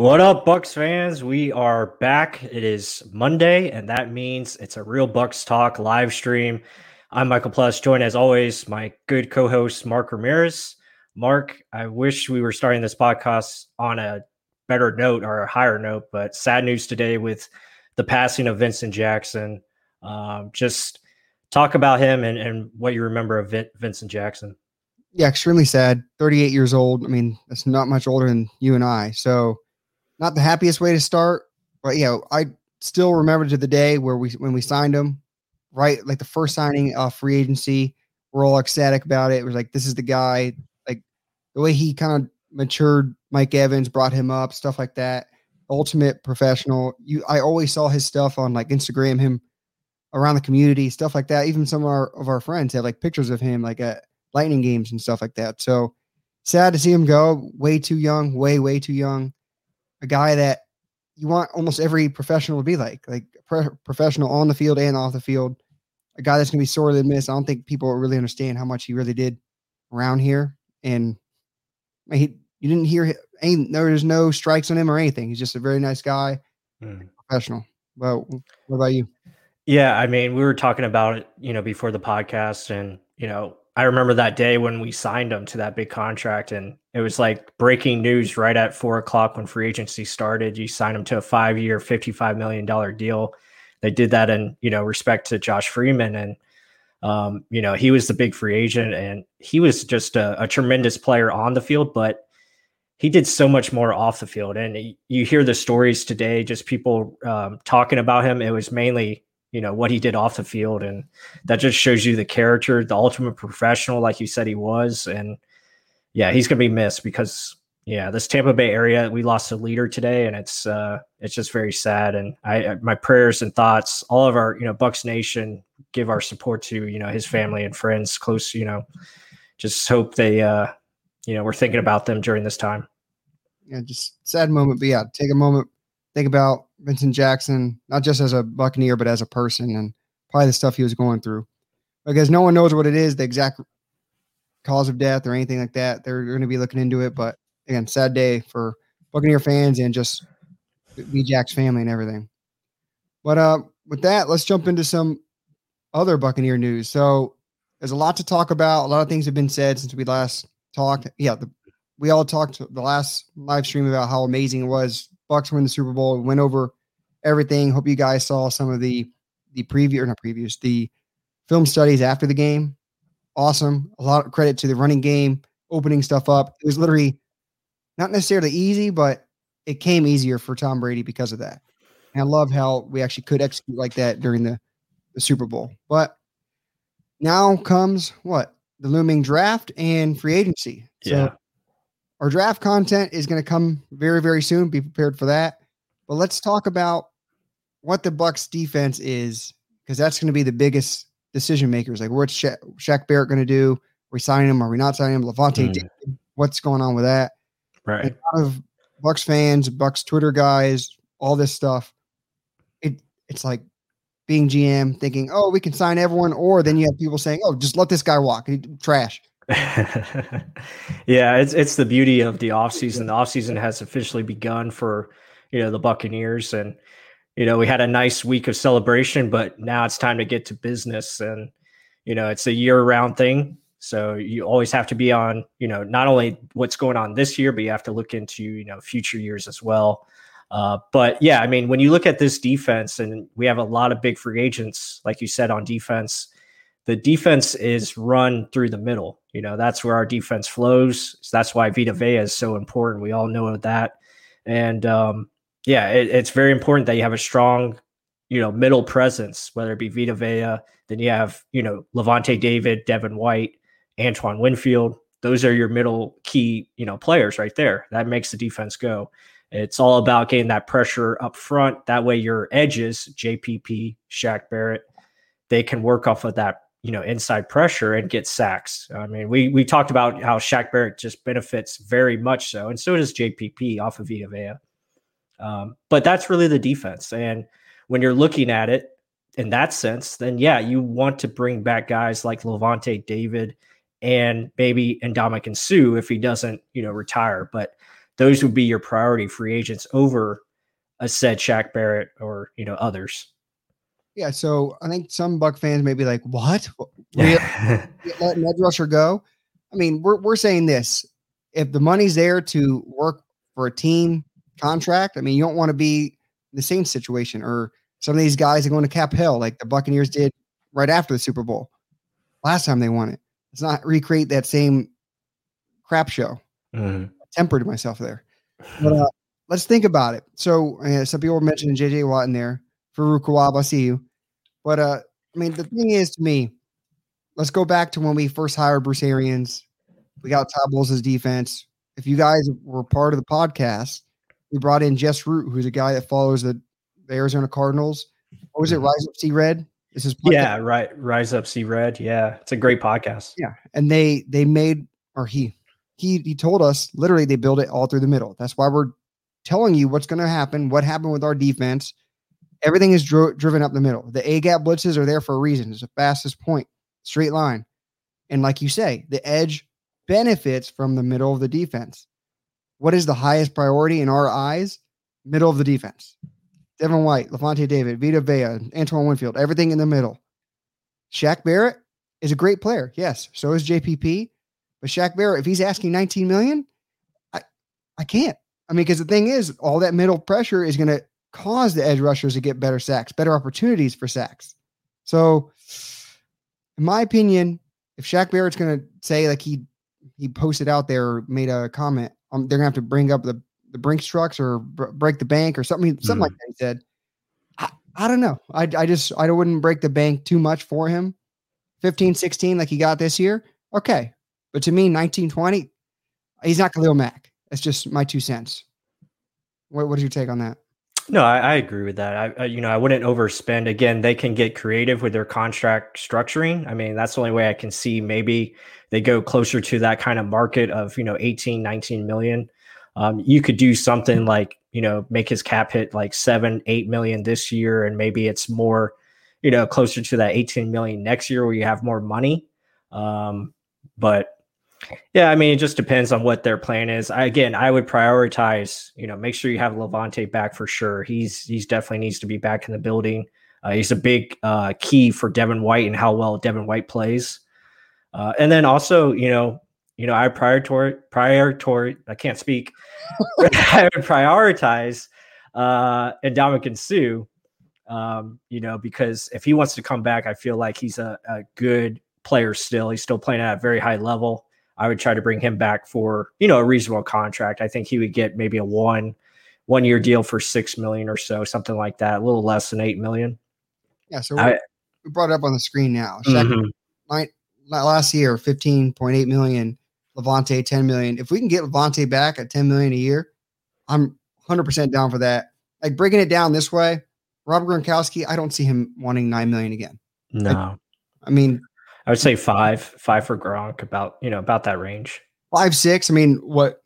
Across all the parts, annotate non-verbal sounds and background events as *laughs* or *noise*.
What up, Bucs fans? We are back. It is Monday, and that means it's a real Bucs Talk live stream. I'm Michael Plus, joined as always my good co-host Mark Ramirez. Mark, I wish we were starting this podcast on a better note or a higher note, but sad news today with the passing of Vincent Jackson. Um, just talk about him and, and what you remember of Vin- Vincent Jackson. Yeah, extremely sad. 38 years old. I mean, that's not much older than you and I. So not the happiest way to start, but yeah, I still remember to the day where we when we signed him, right? Like the first signing of free agency, we're all ecstatic about it. It was like this is the guy. Like the way he kind of matured, Mike Evans brought him up, stuff like that. Ultimate professional. You, I always saw his stuff on like Instagram, him around the community, stuff like that. Even some of our of our friends had like pictures of him like at lightning games and stuff like that. So sad to see him go. Way too young, way way too young a guy that you want almost every professional to be like, like pro- professional on the field and off the field. A guy that's going to be sorely missed. I don't think people really understand how much he really did around here. And he, you didn't hear any, there's no strikes on him or anything. He's just a very nice guy, mm. professional. Well, what about you? Yeah, I mean, we were talking about it, you know, before the podcast, and you know, I remember that day when we signed him to that big contract, and it was like breaking news right at four o'clock when free agency started. You signed him to a five-year, fifty-five million dollar deal. They did that in you know respect to Josh Freeman, and um, you know he was the big free agent, and he was just a, a tremendous player on the field, but he did so much more off the field. And you hear the stories today, just people um, talking about him. It was mainly you know what he did off the field. And that just shows you the character the ultimate professional like you said he was. And yeah he's gonna be missed because yeah this tampa bay area we lost a leader today and it's uh it's just very sad. And i my prayers and thoughts all of our you know bucs nation give our support to you know his family and friends close you know just hope they uh you know we're thinking about them during this time. Yeah just sad moment but yeah take a moment think about Vincent Jackson, not just as a Buccaneer, but as a person and probably the stuff he was going through. Because no one knows what it is, the exact cause of death or anything like that. They're going to be looking into it. But again, sad day for Buccaneer fans and just B Jack's family and everything. But uh, with that, let's jump into some other Buccaneer news. So there's a lot to talk about. A lot of things have been said since we last talked. Yeah, the, we all talked the last live stream about how amazing it was Bucs win the Super Bowl. We went over everything. Hope you guys saw some of the the preview or not previews, the film studies after the game. Awesome. A lot of credit to the running game, opening stuff up. It was literally not necessarily easy, but it came easier for Tom Brady because of that. And I love how we actually could execute like that during the, the Super Bowl. But now comes what? The looming draft and free agency. So yeah. Our draft content is going to come very, very soon. Be prepared for that. But let's talk about what the Bucs defense is, because that's going to be the biggest decision makers. Like, what's Sha- Shaq Barrett going to do? Are we signing him? Are we not signing him? Lavonte, mm. David, what's going on with that? Right. And a lot of Bucs fans, Bucs Twitter guys, all this stuff. It it's like being GM thinking, oh, we can sign everyone, or then you have people saying, oh, just let this guy walk. Trash. *laughs* yeah, it's it's the beauty of the offseason. The offseason has officially begun for you know the Buccaneers and you know we had a nice week of celebration, but now it's time to get to business and you know it's a year round thing. So you always have to be on, you know, not only what's going on this year, but you have to look into, you know, future years as well. Uh, but yeah, I mean, when you look at this defense, and we have a lot of big free agents, like you said, on defense, the defense is run through the middle. You know, that's where our defense flows. So that's why Vita Vea is so important. We all know that. And um, yeah, it, it's very important that you have a strong, you know, middle presence, whether it be Vita Vea, then you have, you know, Lavonte David, Devin White, Antoine Winfield. Those are your middle key, you know, players right there. That makes the defense go. It's all about getting that pressure up front. That way, your edges, JPP, Shaq Barrett, they can work off of that you know, inside pressure and get sacks. I mean, we we talked about how Shaq Barrett just benefits very much so, and so does JPP off of Vita. Um, but that's really the defense. And when you're looking at it in that sense, then yeah, you want to bring back guys like Lavonte David and maybe Ndamukong Suh if he doesn't, you know, retire. But those would be your priority free agents over a said Shaq Barrett or you know others. Yeah, so I think some Buck fans may be like, "What? *laughs* Really? let an edge rusher go?" I mean, we're we're saying this: if the money's there to work for a team contract, I mean, you don't want to be the same situation or some of these guys are going to cap hell like the Buccaneers did right after the Super Bowl last time they won it. Let's not recreate that same crap show. Mm-hmm. I tempered myself there. But uh, let's think about it. So uh, some people were mentioning JJ Watt in there. Farouk Kawab, I see you. But uh, I mean, the thing is to me, let's go back to when we first hired Bruce Arians. We got Todd Bowles' defense. If you guys were part of the podcast, we brought in Jess Root, who's a guy that follows the, the Arizona Cardinals. What was it? Mm-hmm. Rise Up See Red. This is yeah, right. Rise Up See Red. Yeah, it's a great podcast. Yeah, and they they made or he he he told us literally they build it all through the middle. That's why we're telling you what's going to happen. What happened with our defense? Everything is dro- driven up the middle. The A gap blitzes are there for a reason. It's the fastest point, straight line, and like you say, the edge benefits from the middle of the defense. What is the highest priority in our eyes? Middle of the defense. Devin White, Lavonte David, Vita Vea, Antoine Winfield, everything in the middle. Shaq Barrett is a great player. Yes. So is JPP. But Shaq Barrett, if he's asking 19 million, I I can't. I mean, because the thing is, all that middle pressure is going to cause the edge rushers to get better sacks, better opportunities for sacks. So, in my opinion, if Shaq Barrett's going to say like he he posted out there or made a comment, um, they're gonna have to bring up the the Brinks trucks or b- break the bank or something something mm. like that. He said, I, I don't know. I I just I wouldn't break the bank too much for him. 15, 16 like he got this year. Okay, but to me, 19, 20, he's not Khalil Mack. That's just my two cents. What what is your take on that? No, I, I, agree with that. I, you know, I wouldn't overspend. Again, they can get creative with their contract structuring. I mean, that's the only way I can see maybe they go closer to that kind of market of, you know, 18, 19 million. Um, you could do something like, you know, make his cap hit like seven, eight million this year, and maybe it's more, you know, closer to that 18 million next year where you have more money. Um, but yeah, I mean, it just depends on what their plan is. I, again, I would prioritize, you know, make sure you have Lavonte back for sure. He's he's definitely needs to be back in the building. Uh, he's a big uh, key for Devin White and how well Devin White plays. Uh, and then also, you know, you know, I prioritize prioritize. I can't speak. *laughs* I would prioritize uh, Ndamukong Suh. Um, you know, because if he wants to come back, I feel like he's a, a good player still. He's still playing at a very high level. I would try to bring him back for you know a reasonable contract. I think he would get maybe a one one year deal for six million or so, something like that, a little less than eight million. Yeah, so I, we brought it up on the screen now. mm-hmm. might last year fifteen point eight million, Lavonte, ten million. If we can get Lavonte back at ten million a year, I'm hundred percent down for that. Like breaking it down this way, Robert Gronkowski, I don't see him wanting nine million again. No, I, I mean I would say five, five for Gronk, about you know about that range. Five six. I mean, what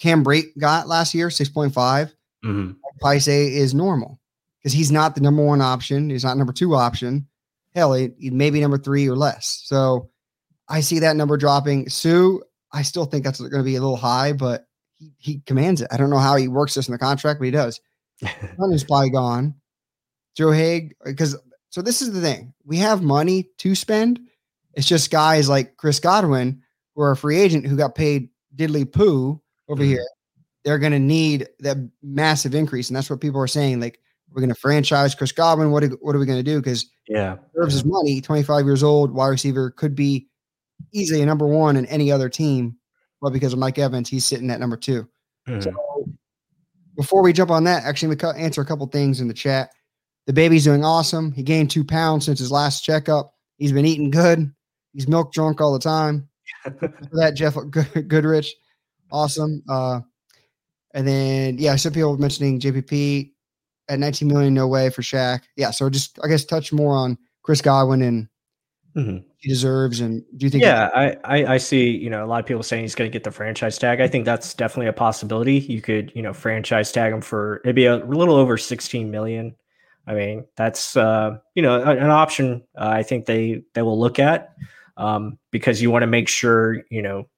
Cam Brate got last year, six point five. Mm-hmm. Probably say is normal because he's not the number one option. He's not number two option. Hell, he, he maybe number three or less. So I see that number dropping. Suh, I still think that's going to be a little high, but he, he commands it. I don't know how he works this in the contract, but he does. *laughs* Is probably gone. Joe Haeg, because so this is the thing: we have money to spend, it's just guys like Chris Godwin, who are a free agent who got paid diddly poo over mm-hmm. here. They're going to need that massive increase. And that's what people are saying. Like, we're going to franchise Chris Godwin. What are, what are we going to do? Because yeah, serves his money. 25 years old, wide receiver could be easily a number one in any other team. But because of Mike Evans, he's sitting at number 2 mm-hmm. So before we jump on that, actually, we answer a couple things in the chat. The baby's doing awesome. He gained two pounds since his last checkup. He's been eating good. He's milk drunk all the time. *laughs* that Jeff Goodrich, awesome. Uh, and then yeah, some people were mentioning JPP at 19 million, no way for Shaq. Yeah, so just I guess touch more on Chris Godwin and mm-hmm. he deserves. And do you think? Yeah, I, I I see. You know, a lot of people saying he's going to get the franchise tag. I think that's definitely a possibility. You could you know franchise tag him for it'd be a little over 16 million. I mean, that's uh, you know an option. Uh, I think they they will look at um, because you want to make sure you know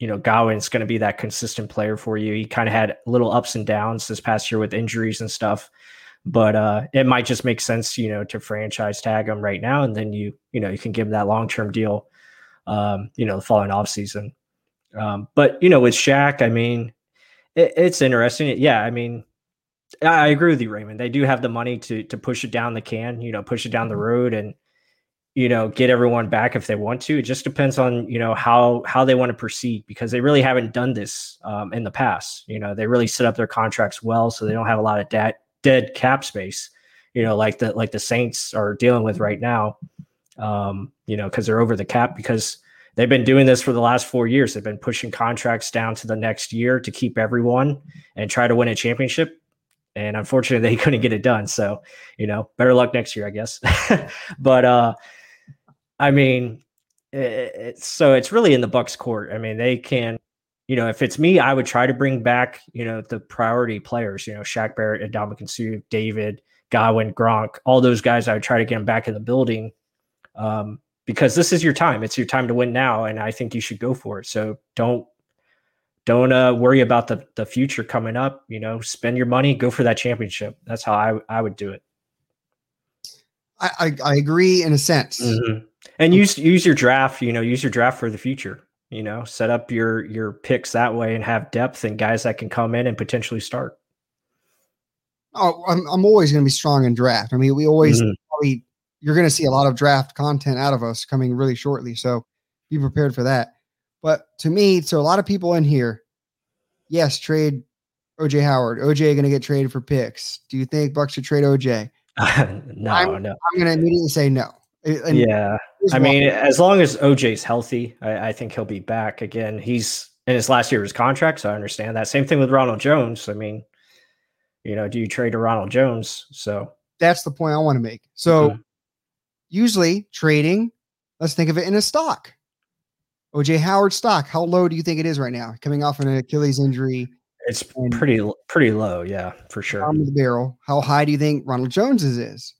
you know, Godwin's going to be that consistent player for you. He kind of had little ups and downs this past year with injuries and stuff, but uh, it might just make sense, you know, to franchise tag him right now, and then you, you know, you can give him that long term deal, um, you know, the following off season. Um, but you know, with Shaq, I mean, it, it's interesting. Yeah, I mean, I agree with you, Raymond. They do have the money to to push it down the can, you know, push it down the mm-hmm. road, and you know get everyone back if they want to. It just depends on you know how how they want to proceed because they really haven't done this um, in the past. You know they really set up their contracts well so they don't have a lot of dead dead cap space you know like the like the saints are dealing with right now um, you know because they're over the cap because they've been doing this for the last four years. They've been pushing contracts down to the next year to keep everyone and try to win a championship and unfortunately they *laughs* couldn't get it done. So you know better luck next year i guess. *laughs* But uh I mean, so it's really in the Bucs' court. I mean, they can, you know, if it's me, I would try to bring back, you know, the priority players. You know, Shaq Barrett, Ndamukong Suh, David, Godwin, Gronk, all those guys. I would try to get them back in the building um, because this is your time. It's your time to win now, and I think you should go for it. So don't don't uh, worry about the the future coming up. You know, spend your money, go for that championship. That's how I I would do it. I I, I agree in a sense. Mm-hmm and use use your draft you know use your draft for the future you know set up your your picks that way and have depth and guys that can come in and potentially start. Oh i'm, I'm always going to be strong in draft. I mean we always mm-hmm. probably you're going to see a lot of draft content out of us coming really shortly so be prepared for that. But to me so a lot of people in here yes trade oj howard. Oj going to get traded for picks. Do you think bucs should trade oj *laughs* no I'm, no. I'm going to immediately say no. And yeah I mean, as long as OJ's healthy, I, I, think he'll be back again. He's in his last year of his contract, so I understand that. Same thing with Ronald Jones. I mean, you know, do you trade to Ronald Jones? So that's the point I want to make. So mm-hmm. usually trading, let's think of it in a stock. OJ Howard stock, how low do you think it is right now? Coming off an Achilles injury. It's pretty pretty low, yeah, for sure. On the barrel. How high do you think Ronald Jones's is?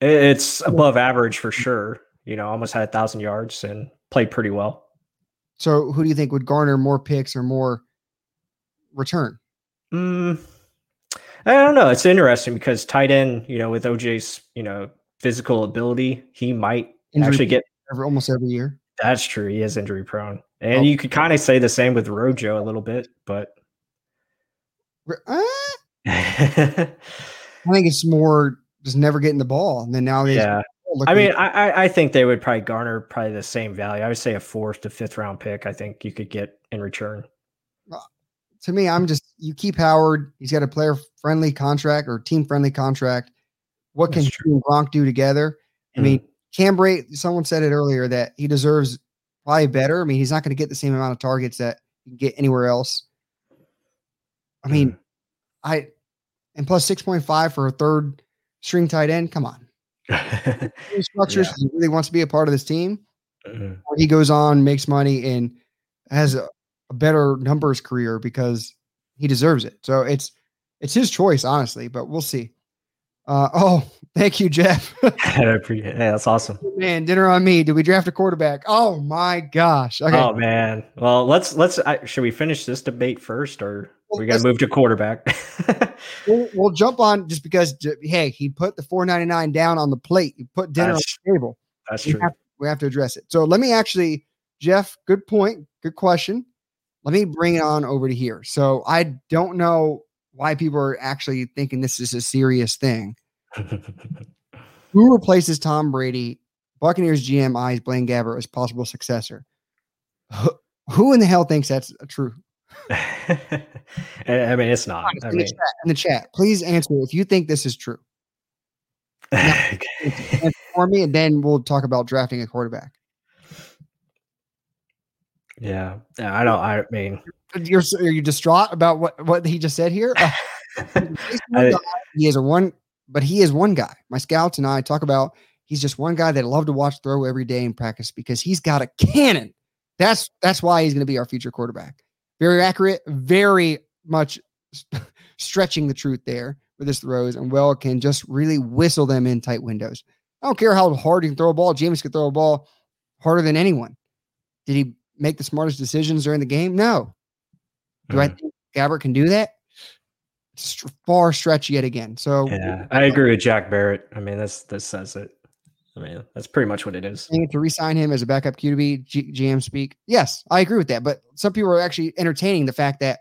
It's above average for sure you know, almost had a thousand yards and played pretty well. So, who do you think would garner more picks or more return? Mm, I don't know. It's interesting because tight end, you know, with OJ's, you know, physical ability, he might injury actually get every, almost every year. That's true. He is injury prone, and oh. you could kind of say the same with Rojo a little bit, but uh, *laughs* I think it's more just never getting the ball, and then now yeah, I mean, I, I think they would probably garner probably the same value. I would say a fourth to fifth round pick. I think you could get in return. To me, I'm just you keep Howard. He's got a player friendly contract or team friendly contract. What can he and Gronk do together? I mean, mm-hmm. Cam Brate, someone said it earlier that he deserves probably better. I mean, he's not going to get the same amount of targets that you can get anywhere else. I mean, mm. I and plus 6.5 for a third string tight end. Come on structures. *laughs* Yeah. He really wants to be a part of this team. Mm-hmm. He goes on, makes money, and has a, a, better numbers career because he deserves it. So it's it's his choice, honestly. But we'll see. Uh, *laughs* oh, thank you, Jeff. *laughs* yeah, that's awesome. Man, dinner on me. Did we draft a quarterback? Oh my gosh. Okay. Oh man. Well, let's let's. Uh, should we finish this debate first, or we got to move to quarterback. *laughs* we'll, we'll, jump on just because. Hey, he put the four ninety nine down on the plate. He put dinner that's, on the table. That's we true. Have, we have to address it. So let me actually, Jeff. Good point. Good question. Let me bring it on over to here. So I don't know why people are actually thinking this is a serious thing. *laughs* Who replaces Tom Brady? Buccaneers GM eyes Blaine Gabbert as possible successor. Who in the hell thinks that's true? *laughs* I mean, it's not. I in, mean, the chat, in the chat, please answer if you think this is true. *laughs* for me, and then we'll talk about drafting a quarterback. Yeah, I don't. I mean, you're are you distraught about what what he just said here? *laughs* Uh, I, he is a one, but he is one guy. My scouts and I talk about. He's just one guy that I love to watch throw every day in practice because he's got a cannon. That's that's why he's going to be our future quarterback. Very accurate, very much *laughs* stretching the truth there with his throws, and Well can just really whistle them in tight windows. I don't care how hard he can throw a ball. James can throw a ball harder than anyone. Did he make the smartest decisions during the game? No. Do mm. I think Gabbert can do that? far stretch yet again. So yeah, I agree with Jack Barrett. I mean, this this says it. I mean, that's pretty much what it is. To resign him as a backup QB, G- GM speak. Yes, I agree with that. But some people are actually entertaining the fact that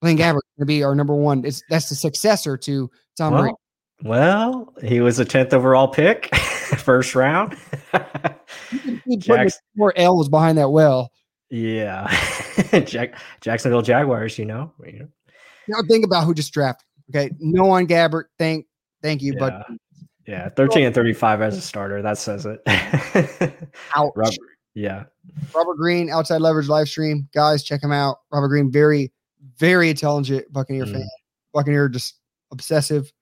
Blaine Gabbert going to be our number one. It's that's the successor to Tom well, Brady. Well, he was a tenth overall pick, *laughs* first round. More L's behind that well. Yeah, *laughs* Jack, Jacksonville Jaguars. You know, now think about who just drafted. Okay, no one Gabbert. Thank, thank you, yeah. but yeah, thirteen and thirty-five as a starter. That says it. *laughs* Ouch. Robert, yeah. Robert Green, outside leverage live stream. Guys, check him out. Robert Green, very, very intelligent Buccaneer mm. fan. Buccaneer just obsessive.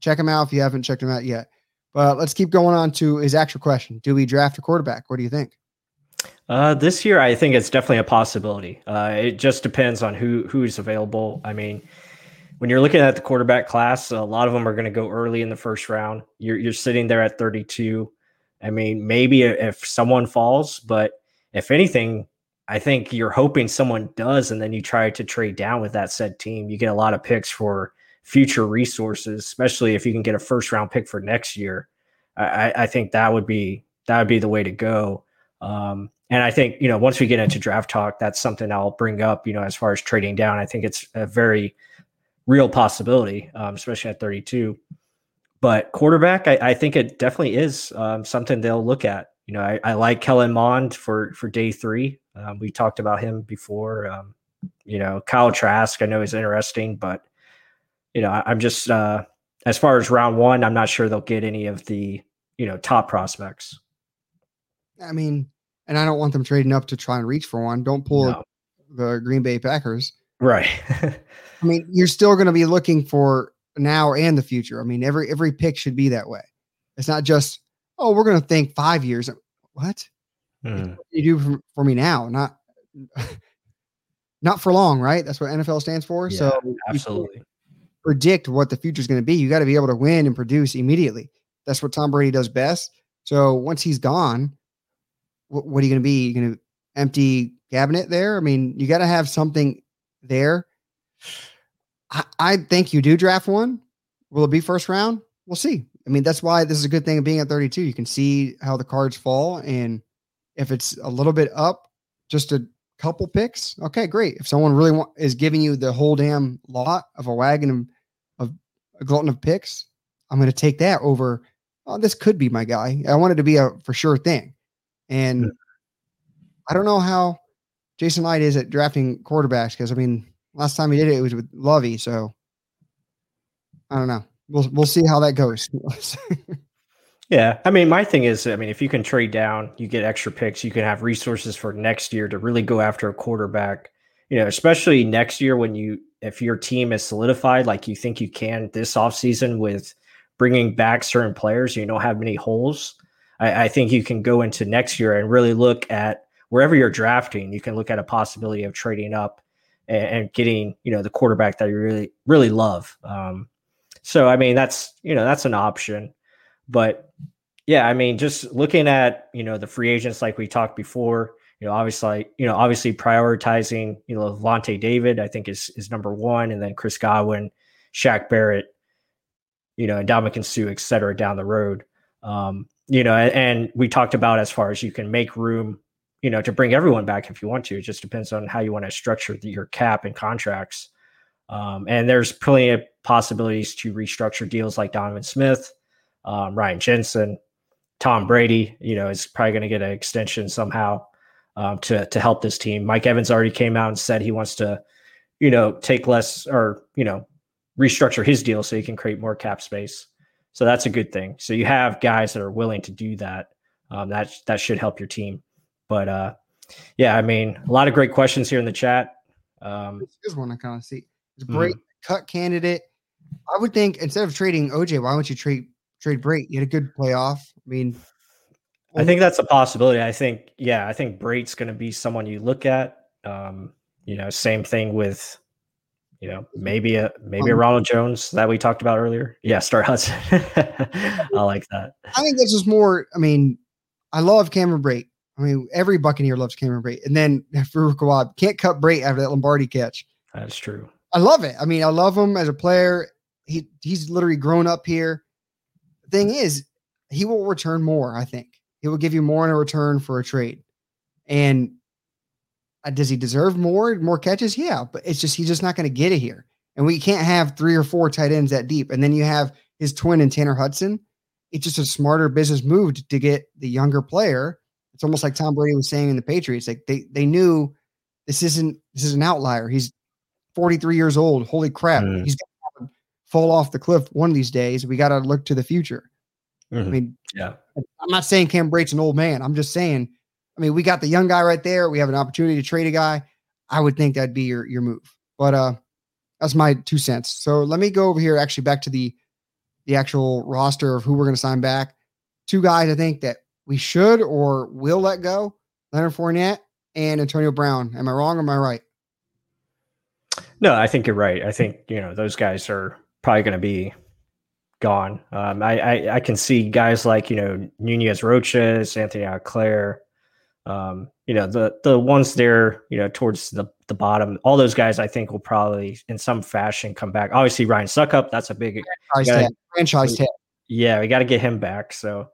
Check him out if you haven't checked him out yet. But let's keep going on to his actual question. Do we draft a quarterback? What do you think? Uh, this year, I think it's definitely a possibility. Uh, it just depends on who who's available. I mean, when you're looking at the quarterback class, a lot of them are going to go early in the first round. You're you're sitting there at 32. I mean, maybe if someone falls, but if anything, I think you're hoping someone does, and then you try to trade down with that said team. You get a lot of picks for future resources, especially if you can get a first round pick for next year. I, I think that would be that would be the way to go. Um, and I think, you know, once we get into draft talk, that's something I'll bring up, you know, as far as trading down. I think it's a very real possibility, um, especially at 32. But quarterback, I, I think it definitely is um, something they'll look at. You know, I, I, like Kellen Mond for for day three. Um, we talked about him before. Um, you know, Kyle Trask, I know is interesting, but you know, I, am just uh, as far as round one, I'm not sure they'll get any of the you know top prospects. I mean, and I don't want them trading up to try and reach for one. Don't pull no. the Green Bay Packers. Right. *laughs* I mean, you're still going to be looking for now and the future. I mean, every every pick should be that way. It's not just oh, we're going to think five years. What? Mm. what you do for, for, me now, not not for long, right? That's what NFL stands for. Yeah, so absolutely predict what the future is going to be. You got to be able to win and produce immediately. That's what Tom Brady does best. So once he's gone, what, what are you going to be? You're going to empty cabinet there? I mean, you got to have something there. I, I think you do draft one. Will it be first round? We'll see. I mean, that's why this is a good thing of being at 32. You can see how the cards fall. And if it's a little bit up, just a couple picks, okay, great. If someone really want, is giving you the whole damn lot of a wagon of, of a glutton of picks, I'm going to take that over. Oh, this could be my guy. I want it to be a for sure thing. And. I don't know how Jason Licht is at drafting quarterbacks because I mean, last time he did it, it was with Lovey. So I don't know. We'll we'll see how that goes. *laughs* yeah, I mean, my thing is, I mean, if you can trade down, you get extra picks. You can have resources for next year to really go after a quarterback. You know, especially next year when you if your team is solidified like you think you can this offseason with bringing back certain players, you don't have many holes. I, I think you can go into next year and really look at wherever you're drafting. You can look at a possibility of trading up and, and getting you know the quarterback that you really really love. Um, so I mean that's you know that's an option, but yeah, I mean just looking at you know the free agents like we talked before. You know, obviously, you know, obviously prioritizing, you know, Lavonte David, I think is is number one, and then Chris Godwin, Shaq Barrett, you know, and Ndamukong Suh, et cetera, down the road. Um, you know, and we talked about as far as you can make room, you know, to bring everyone back if you want to. It just depends on how you want to structure the, your cap and contracts. Um, and there's plenty of possibilities to restructure deals like Donovan Smith, um, Ryan Jensen, Tom Brady. You know, is probably going to get an extension somehow um, to to help this team. Mike Evans already came out and said he wants to, you know, take less or you know restructure his deal so he can create more cap space. So that's a good thing. So you have guys that are willing to do that. Um, that that should help your team. But uh, yeah, I mean, a lot of great questions here in the chat. Um, Here's one I kind of see. It's great mm-hmm. cut candidate. I would think instead of trading OJ, why don't you trade trade Brate? You had a good playoff. I mean, I think that's a possibility. I think, yeah, I think Brate's going to be someone you look at. Um, you know, same thing with you know, maybe a maybe a um, Ronald Jones that we talked about earlier. Yeah, Star Hudson. *laughs* I like that. I think this is more. I mean, I love Cameron Brate. I mean, every Buccaneer loves Cameron Brate. And then *laughs* Farouk Awad can't cut Brate after that Lombardi catch. That's true. I love it. I mean, I love him as a player. He he's literally grown up here. The thing is, he will return more, I think. He will give you more in a return for a trade. And uh, does he deserve more more catches? Yeah, but it's just he's just not going to get it here. And we can't have three or four tight ends that deep. And then you have his twin and Tanner Hudson. It's just a smarter business move to get the younger player. It's almost like Tom Brady was saying in the Patriots. Like they they knew this isn't this is an outlier. He's 43 years old. Holy crap. Mm. He's gonna fall off the cliff one of these days. We got to look to the future. Mm-hmm. I mean, yeah. I'm not saying Cam Brate's an old man. I'm just saying, I mean, we got the young guy right there. We have an opportunity to trade a guy. I would think that'd be your your move. But uh that's my two cents. So let me go over here actually back to the the actual roster of who we're going to sign back. Two guys I think that we should or will let go: Leonard Fournette and Antonio Brown. Am I wrong? or am I right? No, I think you're right. I think you know those guys are probably going to be gone. Um, I, I, I can see guys like you know Nunez Roches, Anthony Auclair, um, you know the the ones there you know towards the the bottom. All those guys I think will probably in some fashion come back. Obviously Ryan Succop, that's a big franchise gotta. Franchise tag. Yeah, we got to get him back. So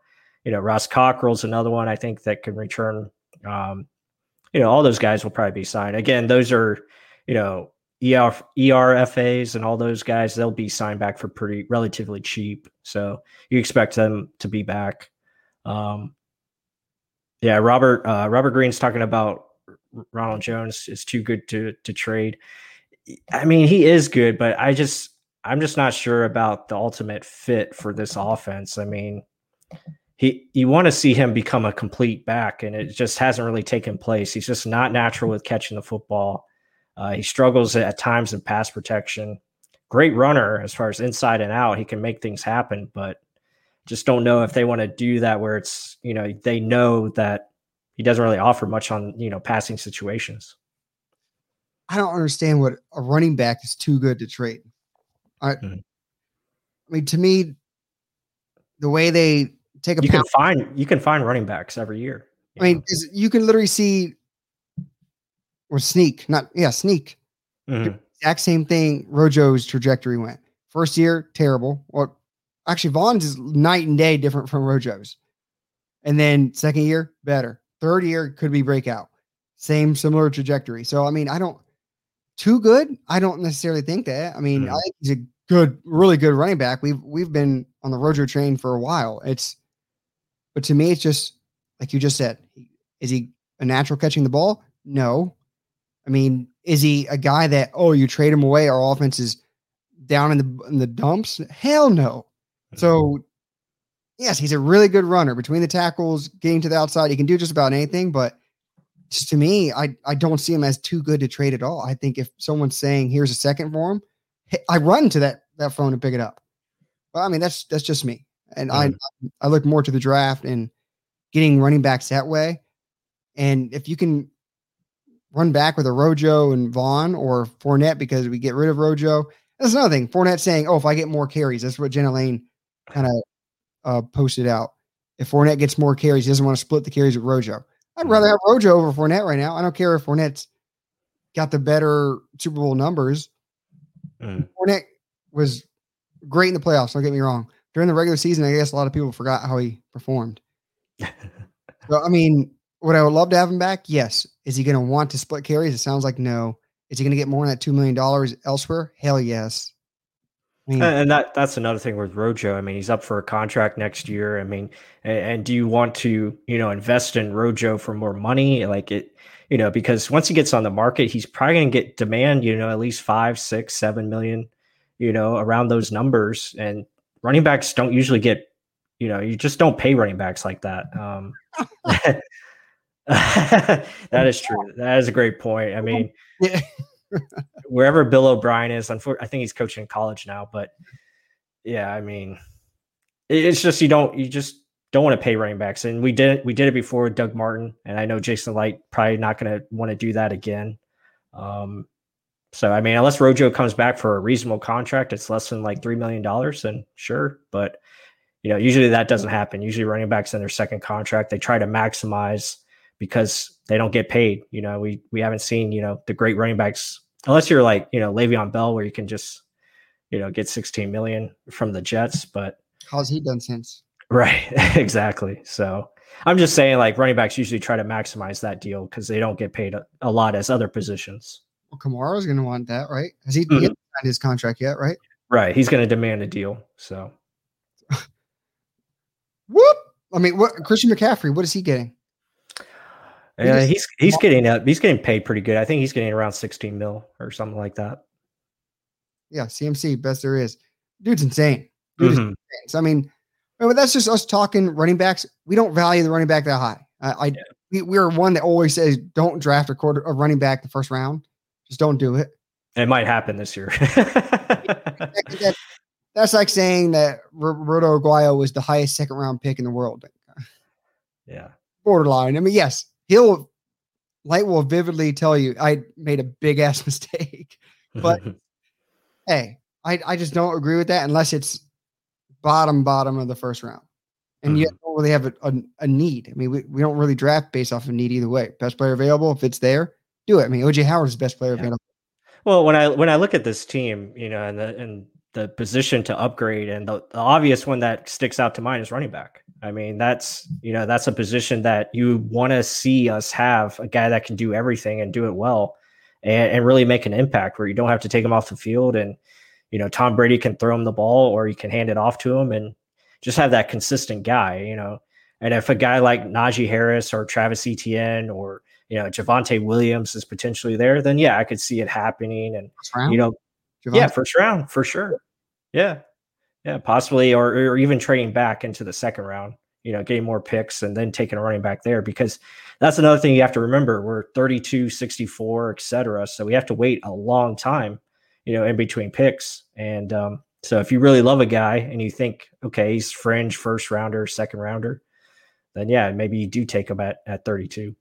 you know Ross Cockrell's another one I think that can return. Um, you know all those guys will probably be signed again. Those are you know ER, ERFAs and all those guys, they'll be signed back for pretty relatively cheap. So you expect them to be back. Um, yeah, Robert uh, Robert Green's talking about Ronald Jones is too good to to trade. I mean, he is good, but I just I'm just not sure about the ultimate fit for this offense. I mean, he you want to see him become a complete back, and it just hasn't really taken place. He's just not natural with catching the football. Uh, he struggles at times in pass protection. Great runner as far as inside and out. He can make things happen, but just don't know if they want to do that where it's, you know, they know that he doesn't really offer much on, you know, passing situations. I don't understand what a running back is too good to trade. I, mm-hmm. I mean, to me, the way they take a you pound, can find you can find running backs every year. I mean, you can literally see or sneak, not yeah, sneak. Mm-hmm. Exact same thing. Rojo's trajectory went. First year, terrible. Or actually, Vaughn's is night and day different from Rojo's. And then second year, better. Third year could be breakout. Same similar trajectory. So I mean, I don't too good. I don't necessarily think that. I mean, mm-hmm. I think he's a good, really good running back. We've we've been on the Rojo train for a while. It's but to me, it's just like you just said. Is he a natural catching the ball? No. I mean, is he a guy that oh you trade him away, our offense is down in the in the dumps? Hell no. So yes, he's a really good runner between the tackles, getting to the outside. He can do just about anything, but to me, I I don't see him as too good to trade at all. I think if someone's saying here's a second for him, I run to that that phone and pick it up. But I mean, that's that's just me, and mm. I I look more to the draft and getting running backs that way. And if you can run back with a Rojo and Vaughn or Fournette because we get rid of Rojo. That's another thing. Fournette saying, "Oh, if I get more carries," that's what Jenna Laine kind of uh, posted out. If Fournette gets more carries, he doesn't want to split the carries with Rojo. I'd rather have Rojo over Fournette right now. I don't care if Fournette's got the better Super Bowl numbers. Mm. Fournette was great in the playoffs. Don't get me wrong. During the regular season, I guess a lot of people forgot how he performed. *laughs* so, I mean, would I would love to have him back? Yes. Is he going to want to split carries? It sounds like no. Is he going to get more than that $2 million elsewhere? Hell yes. I mean, and that that's another thing with Rojo. I mean, he's up for a contract next year. I mean, and, and, do you want to, you know, invest in Rojo for more money? Like it, you know, because once he gets on the market, he's probably going to get demand, you know, at least five, six, seven million, you know, around those numbers. And running backs don't usually get, you know, you just don't pay running backs like that. Um, *laughs* that is true. That is a great point. I mean, *laughs* wherever Bill O'Brien is, unfortunately, I think he's coaching college now, but yeah, I mean, it's just you don't you just don't want to pay running backs, and we did it. We did it before with Doug Martin, and I know Jason Licht probably not going to want to do that again. Um, so I mean, unless Rojo comes back for a reasonable contract, it's less than like three million dollars, then sure. But you know, usually that doesn't happen. Usually running backs in their second contract, they try to maximize because they don't get paid. You know, we we haven't seen you know the great running backs unless you're like you know Le'Veon Bell, where you can just you know get 16 million from the Jets. But how's he done since? Right, *laughs* exactly. So I'm just saying, like running backs usually try to maximize that deal because they don't get paid a, a, lot as other positions. Well, Kamara's going to want that, right? Has he, mm-hmm. signed his contract yet? Right. Right. He's going to demand a deal. So. *laughs* Whoop! I mean, what Christian McCaffrey? What is he getting? Yeah, he's he's getting uh, he's getting paid pretty good. I think he's getting around 16 mil or something like that. Yeah, CMC best there is. Dude's insane. Dude mm-hmm. insane. So, I mean, but that's just us talking running backs. We don't value the running back that high. I, I yeah. we, we're one that always says don't draft a quarter a running back the first round. Just don't do it. It might happen this year. *laughs* that's like saying that Roberto Aguayo was the highest second round pick in the world. Yeah. Borderline. I mean, yes, he'll Licht will vividly tell you I made a big ass *laughs* mistake. But *laughs* hey, I, I just don't agree with that unless it's bottom bottom of the first round, and mm-hmm. yet don't really have a, a, a, need. I mean, we, we don't really draft based off of need either way. Best player available, if it's there, do it. I mean, OJ Howard is the best player yeah. available. Well, when I when I look at this team, you know, and the and the position to upgrade, and the, the obvious one that sticks out to mind is running back. I mean, that's you know that's a position that you want to see us have a guy that can do everything and do it well, and, and really make an impact where you don't have to take him off the field and you know, Tom Brady can throw him the ball or you can hand it off to him and just have that consistent guy, you know. And if a guy like Najee Harris or Travis Etienne or you know Javonte Williams is potentially there, then yeah, I could see it happening. And you know, Javonte. yeah, first round for sure. Yeah, yeah, possibly, or or even trading back into the second round. You know, getting more picks and then taking a running back there because that's another thing you have to remember. We're 32, 64, et cetera. So we have to wait a long time you know, in between picks. And um, so if you really love a guy and you think, okay, he's fringe first rounder, second rounder, then yeah, maybe you do take him at, at 32.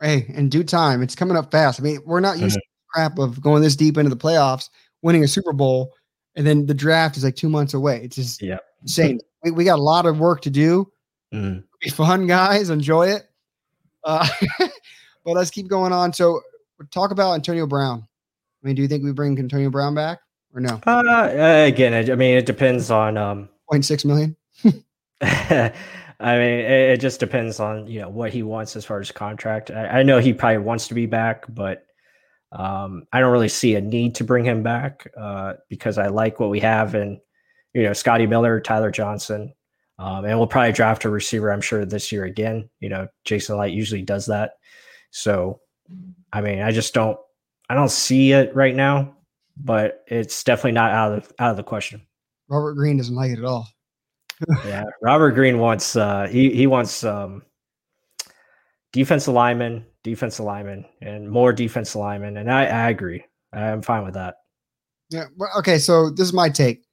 Hey, in due time, it's coming up fast. I mean, we're not used mm-hmm. to *laughs* crap of going this deep into the playoffs, winning a Super Bowl, and then the draft is like two months away. It's just yeah. insane. we, we got a lot of work to do. Mm-hmm. Be fun, guys. Enjoy it. Uh, *laughs* but let's keep going on. So talk about Antonio Brown. I mean, do you think we bring Antonio Brown back or no? Uh, again, I mean, it depends on um, 0.6 million. *laughs* I mean, it, it, just depends on you know what he wants as far as contract. I, I know he probably wants to be back, but um, I don't really see a need to bring him back uh, because I like what we have and you know Scotty Miller, Tyler Johnson, um, and we'll probably draft a receiver. I'm sure this year again. You know, Jason Licht usually does that, so I mean, I just don't I don't see it right now, but it's definitely not out of out of the question. Robert Green doesn't like it at all. Yeah, Robert Green wants uh he he wants um defense alignment, defense alignment, and more defense alignment, and I, I agree. I'm fine with that. Yeah. Well, Okay. So this is my take.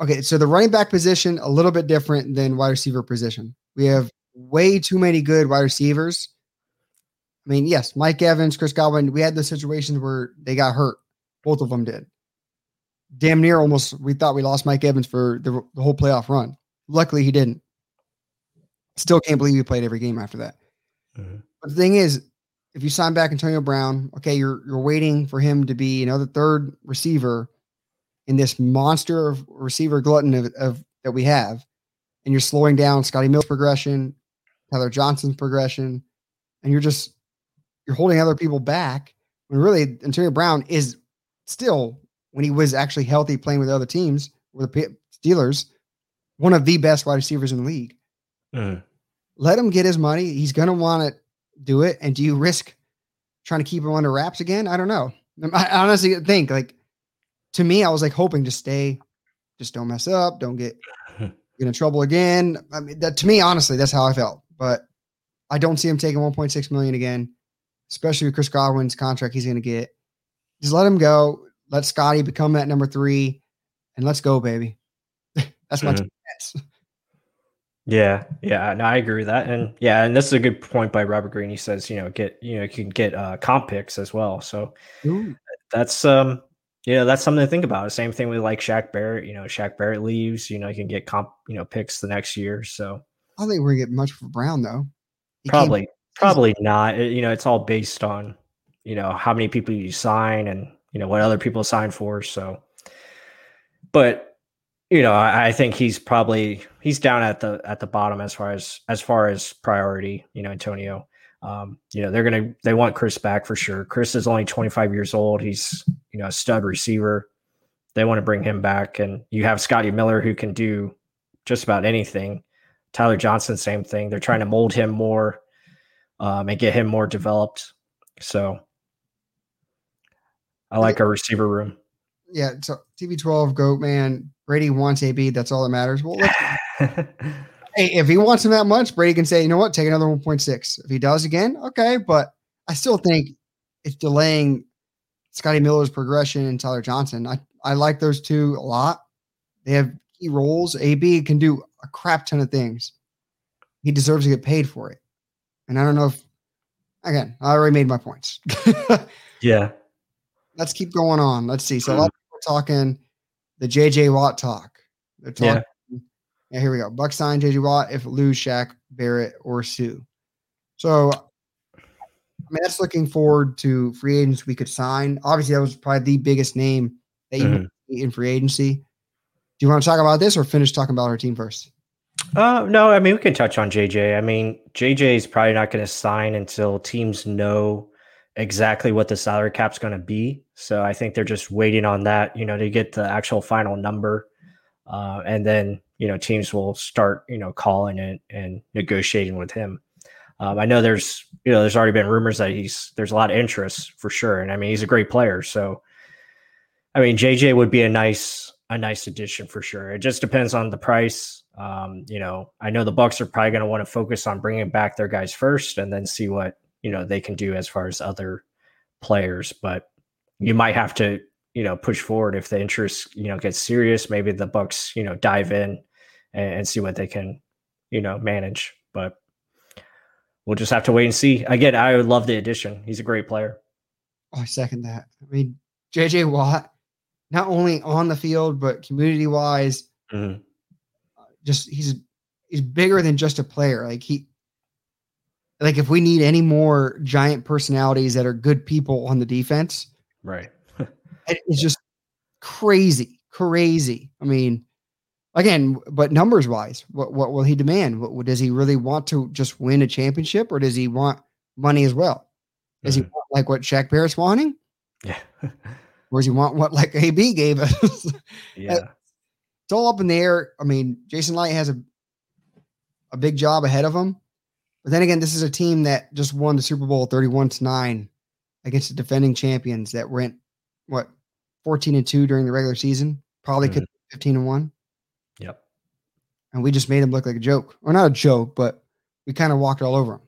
Okay. So the running back position a little bit different than wide receiver position. We have way too many good wide receivers I mean, yes, Mike Evans, Chris Godwin, we had the situations where they got hurt. Both of them did. Damn near almost, we thought we lost Mike Evans for the, the whole playoff run. Luckily, he didn't. Still can't believe he played every game after that. Mm-hmm. But the thing is, if you sign back Antonio Brown, okay, you're you're waiting for him to be another third receiver in this monster of receiver glutton of, of that we have, and you're slowing down Scotty Mills' progression, Tyler Johnson's progression, and you're just you're holding other people back when really Antonio Brown is still, when he was actually healthy playing with other teams, with the Steelers, one of the best wide receivers in the league. Mm. Let him get his money. He's going to want to do it. And do you risk trying to keep him under wraps again? I don't know. I honestly think, like, to me, I was like hoping to stay, just don't mess up, don't get, get in trouble again. I mean, that to me, honestly, that's how I felt. But I don't see him taking 1.6 million again especially with Chris Godwin's contract he's going to get. Just let him go. Let Scotty become that number three, and let's go, baby. *laughs* That's my mm-hmm. Yeah, yeah, no, I agree with that, and yeah, and this is a good point by Robert Green. He says, you know, get you know, you can get uh, comp picks as well. So Ooh. that's um, you know, that's something to think about. Same thing with like Shaq Barrett. You know, Shaq Barrett leaves. You know, you can get comp, you know, picks the next year. So I don't think we're gonna get much for Brown though. He probably, probably not. It, you know, it's all based on you know how many people you sign and you know what other people sign for. So, but you know, I, I, think he's probably he's down at the at the bottom as far as as far as priority. You know, Antonio. Um, you know, they're gonna they want Chris back for sure. Chris is only 25 years old. He's you know a stud receiver. They want to bring him back, and you have Scotty Miller who can do just about anything. Tyler Johnson, same thing. They're trying to mold him more um, and get him more developed. So I like our receiver room. Yeah. So TB12, GOAT, man. Brady wants AB. That's all that matters. Well, *laughs* hey, if he wants him that much, Brady can say, you know what, take another 1.6. If he does again, okay. But I still think it's delaying Scotty Miller's progression and Tyler Johnson. I, I like those two a lot. They have key roles. AB can do a crap ton of things. He deserves to get paid for it. And I don't know if, again, I already made my points. *laughs* yeah let's keep going on. Let's see. So a lot of people are talking the JJ Watt talk. They're talking. Yeah. yeah, here we go. Buck sign JJ Watt if lose Shaq, Barrett, or Suh. So I mean, that's looking forward to free agents we could sign. Obviously, that was probably the biggest name that you mm-hmm. in free agency. Do you want to talk about this or finish talking about our team first? Uh, no, I mean we can touch on JJ. I mean JJ is probably not going to sign until teams know exactly what the salary cap's going to be. So I think they're just waiting on that, you know, to get the actual final number. Uh, and then, you know, teams will start, you know, calling it and negotiating with him. Um, I know there's, you know, there's already been rumors that he's, there's a lot of interest for sure. And I mean, he's a great player. So, I mean, JJ would be a nice, a nice addition for sure. It just depends on the price. Um, you know, I know the Bucs are probably going to want to focus on bringing back their guys first and then see what you know they can do as far as other players but you might have to you know push forward if the interest you know gets serious maybe the Bucs you know dive in and, and see what they can you know manage but we'll just have to wait and see. Again i would love the addition. He's a great player. Oh, i second that. I mean jj watt not only on the field but community wise mm-hmm. just he's he's bigger than just a player. Like he like if we need any more giant personalities that are good people on the defense, right? *laughs* it's just crazy, crazy. I mean, again, but numbers wise, what what will he demand? What, does he really want to just win a championship, or does he want money as well? Does mm-hmm. he want like what Shaq Barrett's wanting? Yeah. *laughs* or does he want what like AB gave us? *laughs* yeah. It's all up in the air. I mean, Jason Licht has a a big job ahead of him. But then again, this is a team that just won the Super Bowl 31 to 9 against the defending champions that went what 14 and 2 during the regular season. Probably mm-hmm. could 15 and 1. Yep. And we just made them look like a joke. Or not a joke, but we kind of walked all over them.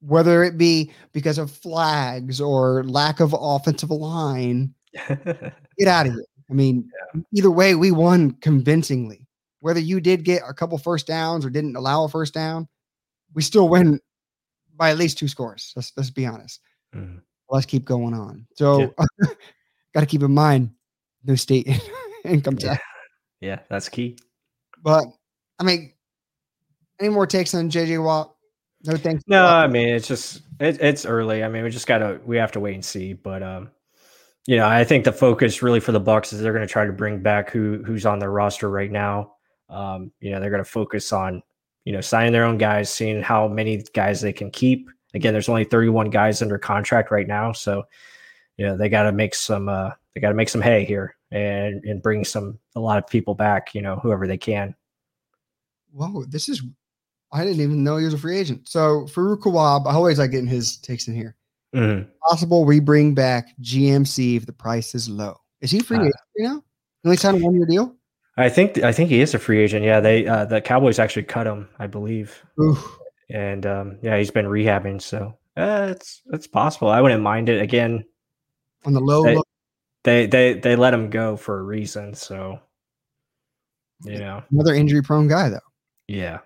Whether it be because of flags or lack of offensive line, *laughs* get out of here. I mean, yeah. either way, we won convincingly. Whether you did get a couple first downs or didn't allow a first down, we still win by at least two scores. Let's let's be honest. Mm-hmm. Let's keep going on. So, yeah. *laughs* got to keep in mind no state *laughs* income tax. Yeah. yeah, that's key. But I mean, any more takes on JJ Watt? No thanks. No, I mean it's just it, it's early. I mean we just gotta we have to wait and see. But um, you know, I think the focus really for the Bucs is they're going to try to bring back who who's on their roster right now. Um, you know, they're going to focus on you know, signing their own guys, seeing how many guys they can keep. Again, there's only 31 guys under contract right now, so you know they got to make some uh, they got to make some hay here and and bring some a lot of people back. You know, whoever they can. Whoa, this is I didn't even know he was a free agent. So Farouk Kawab, I always like getting his takes in here. Mm-hmm. Possible we bring back GMC if the price is low. Is he free uh, agent you know? Only signed a one year deal. I think I think he is a free agent. Yeah, they uh, the Cowboys actually cut him, I believe. Oof. And um, yeah, he's been rehabbing, so uh, it's it's possible. I wouldn't mind it again. On the low, they, low. they they they let him go for a reason. So you know, another injury prone guy though. Yeah.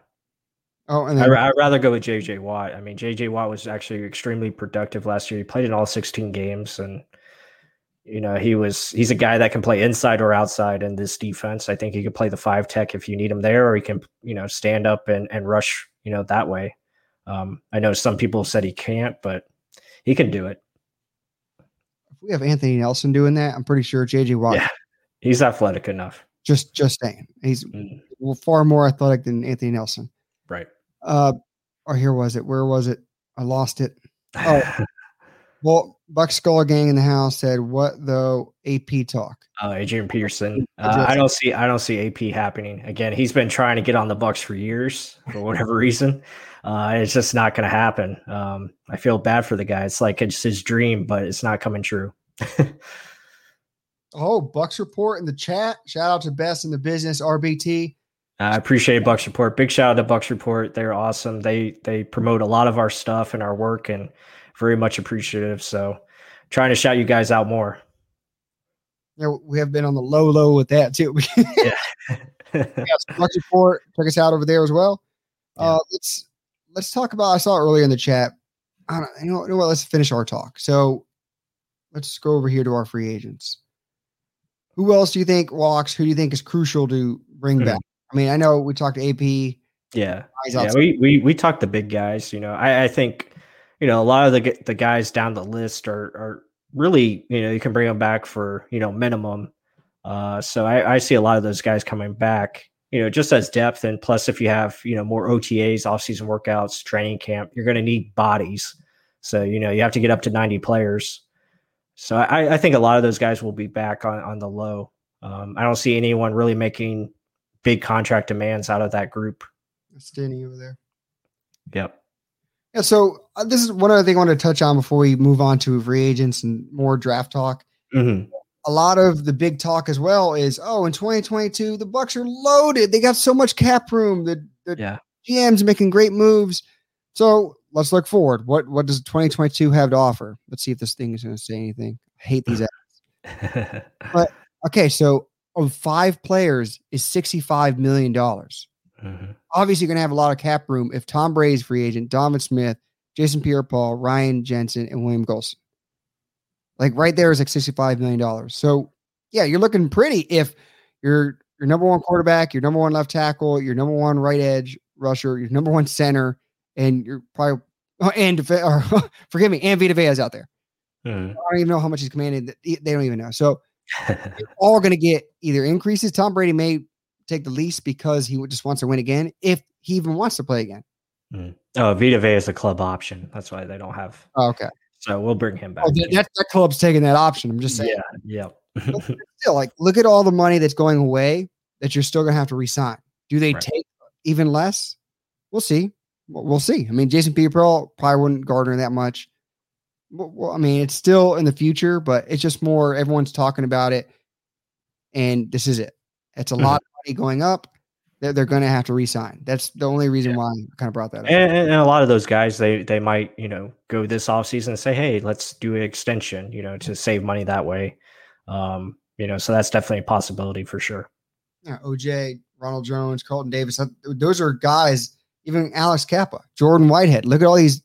Oh, and then- I, would rather go with JJ Watt. I mean, JJ Watt was actually extremely productive last year. He played in all 16 games, and you know, he was he's a guy that can play inside or outside in this defense. I think he could play the five tech if you need him there, or he can, you know, stand up and, and rush, you know, that way. Um, I know some people said he can't, but he can do it. If we have Anthony Nelson doing that, I'm pretty sure JJ Watt. Yeah, he's athletic enough. Just just saying, he's mm. far more athletic than Anthony Nelson. Right. Uh, or here was it? Where was it? I lost it. *laughs* Oh, well, Buck Scholar gang in the house said, "What though? AP talk." Uh, Adrian Peterson. *laughs* Uh, I don't see. I don't see AP happening again. He's been trying to get on the Bucs for years for whatever *laughs* reason. Uh, it's just not going to happen. Um, I feel bad for the guy. It's like it's his dream, but it's not coming true. *laughs* oh, Bucs report in the chat. Shout out to Best in the Business RBT. I appreciate Bucs Report. Big shout out to Bucs Report. They're awesome. They they promote a lot of our stuff and our work, and very much appreciative. So, trying to shout you guys out more. Yeah, we have been on the low low with that too. *laughs* yeah. yes, Bucs Report. Check us out over there as well. Yeah. Uh, let's let's talk about. I saw earlier in the chat. I don't, you know, you know what? Let's finish our talk. So, let's go over here to our free agents. Who else do you think walks? Who do you think is crucial to bring mm-hmm. back? I mean, I know we talked to AP. Yeah, yeah, we we we talked the big guys. You know, I, I think you know a lot of the the guys down the list are are really you know you can bring them back for you know minimum. Uh, so I, I see a lot of those guys coming back. You know, just as depth, and plus if you have you know more OTAs, off season workouts, training camp, you're going to need bodies. So you know you have to get up to 90 players. So I, I think a lot of those guys will be back on on the low. Um, I don't see anyone really making big contract demands out of that group. Standing over there. Yep. Yeah. So uh, this is one other thing I want to touch on before we move on to free agents and more draft talk. Mm-hmm. A lot of the big talk as well is, oh, in 2022 the Bucs are loaded. They got so much cap room. The, the yeah. GM's making great moves. So let's look forward. What what does 2022 have to offer? Let's see if this thing is going to say anything. I hate these *laughs* ads. but okay, so of five players is $65 million. Mm-hmm. Obviously, you're going to have a lot of cap room if Tom Brady's free agent, Donovan Smith, Jason Pierre Paul, Ryan Jensen, and William Gholston. Like right there is like $65 million. So, yeah, you're looking pretty if you're your number one quarterback, your number one left tackle, your number one right edge rusher, your number one center, and you're probably, oh, and or, *laughs* forgive me, and Vita Vea is out there. Mm-hmm. I don't even know how much he's commanded. They don't even know. So, *laughs* all going to get either increases. Tom Brady may take the least because he just wants to win again, if he even wants to play again. Mm. Oh, Vita Vea is a club option. That's why they don't have. Oh, okay. So we'll bring him back. Oh, that, that club's taking that option. I'm just saying. Yeah. Yeah. *laughs* still, like, look at all the money that's going away that you're still going to have to resign. Do they right. take even less? We'll see. We'll see. I mean, Jason Pierre-Paul probably wouldn't garner that much well, I mean, it's still in the future, but it's just more everyone's talking about it, and this is it. It's a mm-hmm. lot money going up. They're, they're going to have to resign. That's the only reason yeah. why I kind of brought that up. And, and, a lot of those guys, they they might you know go this offseason and say, hey, let's do an extension, you know, to save money that way. Um, you know, so that's definitely a possibility for sure. Yeah, OJ, Ronald Jones, Carlton Davis, those are guys. Even Alex Cappa, Jordan Whitehead. Look at all these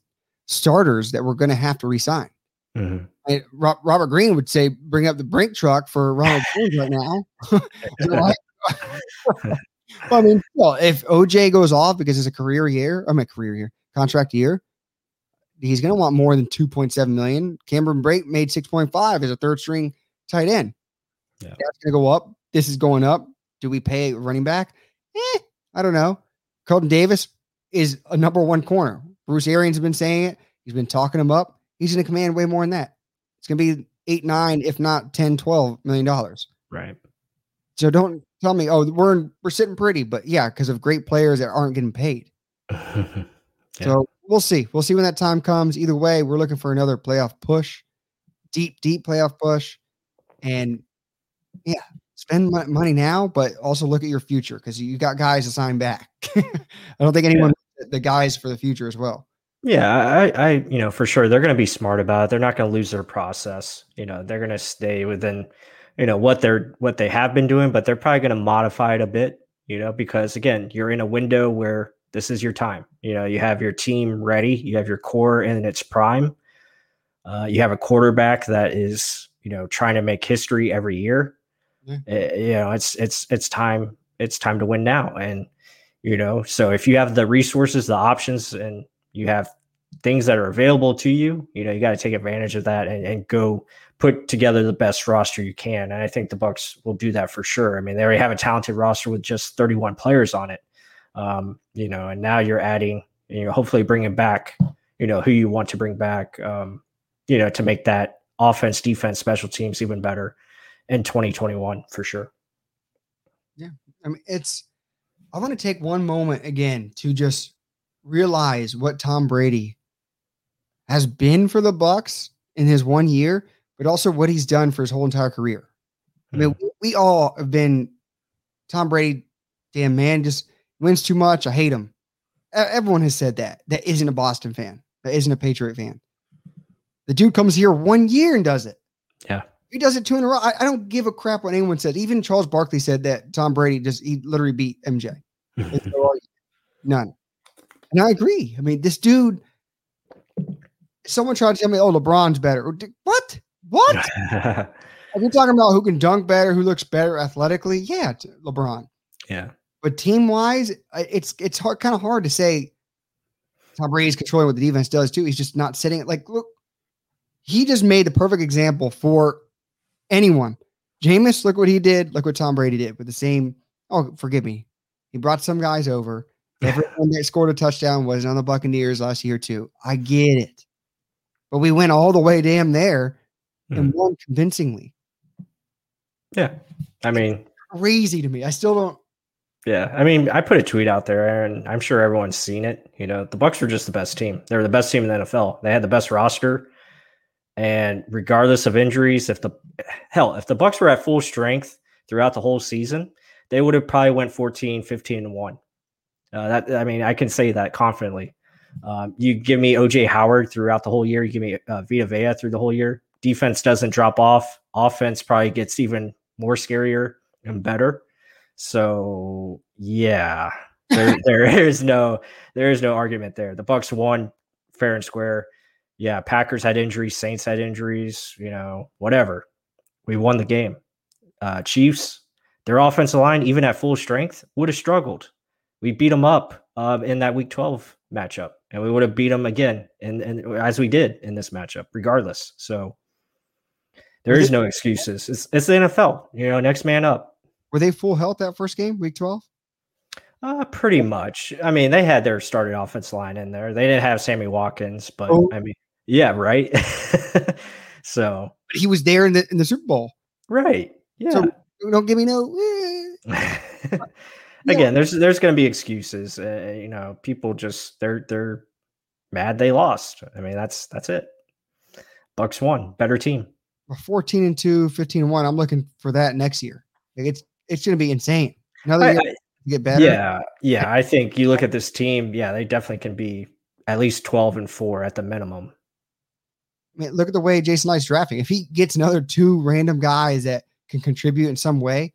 starters that we're going to have to resign. Mm-hmm. Robert Green would say, bring up the brink truck for Ronald *laughs* Jones right now. *laughs* I mean, well, if OJ goes off because it's a career year, I'm mean, career year, contract year, he's going to want more than 2.7 million. Cameron Brate made 6.5 as a third string tight end. Yeah. That's going to go up. This is going up. Do we pay running back? Eh, I don't know. Carlton Davis is a number one corner. Bruce Arians has been saying it. He's been talking him up. He's going to command way more than that. It's going to be eight, nine, if not 10, 12 million dollars. Right. So don't tell me, oh, we're we're sitting pretty, but yeah, because of great players that aren't getting paid. *laughs* yeah. So we'll see. We'll see when that time comes. Either way, we're looking for another playoff push, deep, deep playoff push, and yeah, spend money now, but also look at your future because you got guys to sign back. *laughs* I don't think anyone the guys for the future as well. Yeah, I, I, you know, for sure they're going to be smart about it. They're not going to lose their process. You know, they're going to stay within, you know, what they're what they have been doing, but they're probably going to modify it a bit. You know, because again, you're in a window where this is your time. You know, you have your team ready, you have your core in its prime. Uh, you have a quarterback that is, you know trying to make history every year. Yeah. eh, you know, it's it's it's time it's time to win now, and you know, so if you have the resources, the options, and you have things that are available to you, you know, you got to take advantage of that and, and go put together the best roster you can. And I think the Bucs will do that for sure. I mean, they already have a talented roster with just 31 players on it. Um, you know, and now you're adding, you know, hopefully bringing back, you know, who you want to bring back, um, you know, to make that offense, defense, special teams even better in 2021 for sure. Yeah. I mean, it's. I want to take one moment again to just realize what Tom Brady has been for the Bucs in his one year, but also what he's done for his whole entire career. I mean, hmm. we, we all have been Tom Brady. Damn man, just wins too much. I hate him. Everyone has said that. That isn't a Boston fan. That isn't a Patriot fan. The dude comes here one year and does it. Yeah. He does it two in a row. I, I don't give a crap what anyone says. Even Charles Barkley said that Tom Brady just he literally beat MJ. *laughs* There's no argument. None. And I agree. I mean, this dude. Someone tried to tell me, "Oh, LeBron's better." What? What? *laughs* Are we talking about who can dunk better, who looks better athletically? Yeah, LeBron. yeah. But team wise, it's it's hard, kind of hard to say. Tom Brady's controlling what the defense does too. He's just not sitting. Like, look, he just made the perfect example for anyone. Jameis, look what he did. Look what Tom Brady did with the same. Oh, forgive me. He brought some guys over. *laughs* Everyone that scored a touchdown was on the Buccaneers last year too. I get it, but we went all the way damn there and won convincingly. Yeah. I mean, Crazy to me. I still don't. Yeah, I mean, I put a tweet out there, and I'm sure everyone's seen it. You know, the Bucs were just the best team. They were the best team in the NFL. They had the best roster, and regardless of injuries, if the hell, if the Bucs were at full strength throughout the whole season, they would have probably went 14, 15 and one. Uh, that I mean, I can say that confidently. Um, you give me OJ Howard throughout the whole year. You give me uh, Vita Vea through the whole year. Defense doesn't drop off. Offense probably gets even more scarier and better. So yeah, there, *laughs* there is no there is no argument there. The Bucs won fair and square. Yeah, Packers had injuries, Saints had injuries, you know, whatever. We won the game. Uh, Chiefs, their offensive line, even at full strength, would have struggled. We beat them up uh, in that Week 12 matchup, and we would have beat them again, and, and as we did in this matchup, regardless. So there is no excuses. It's, it's the NFL. You know, next man up. Were they full health that first game, week 12? Uh, pretty much. I mean, they had their starting offense line in there. They didn't have Sammy Watkins, but Oh. I mean, yeah, right. *laughs* so, But he was there in the in the Super Bowl. right, yeah. So don't give me no. eh. *laughs* Again, there's there's going to be excuses. Uh, you know, people just they're they're mad they lost. I mean, that's that's it. Bucs won, better team. We're 14 and 2, 15 and 1. I'm looking for that next year. Like it's it's gonna be insane. Another I- year I- get better. Yeah, yeah. I think you look at this team. Yeah, they definitely can be at least twelve and four at the minimum. I mean, look at the way Jason Licht's drafting. If he gets another two random guys that can contribute in some way,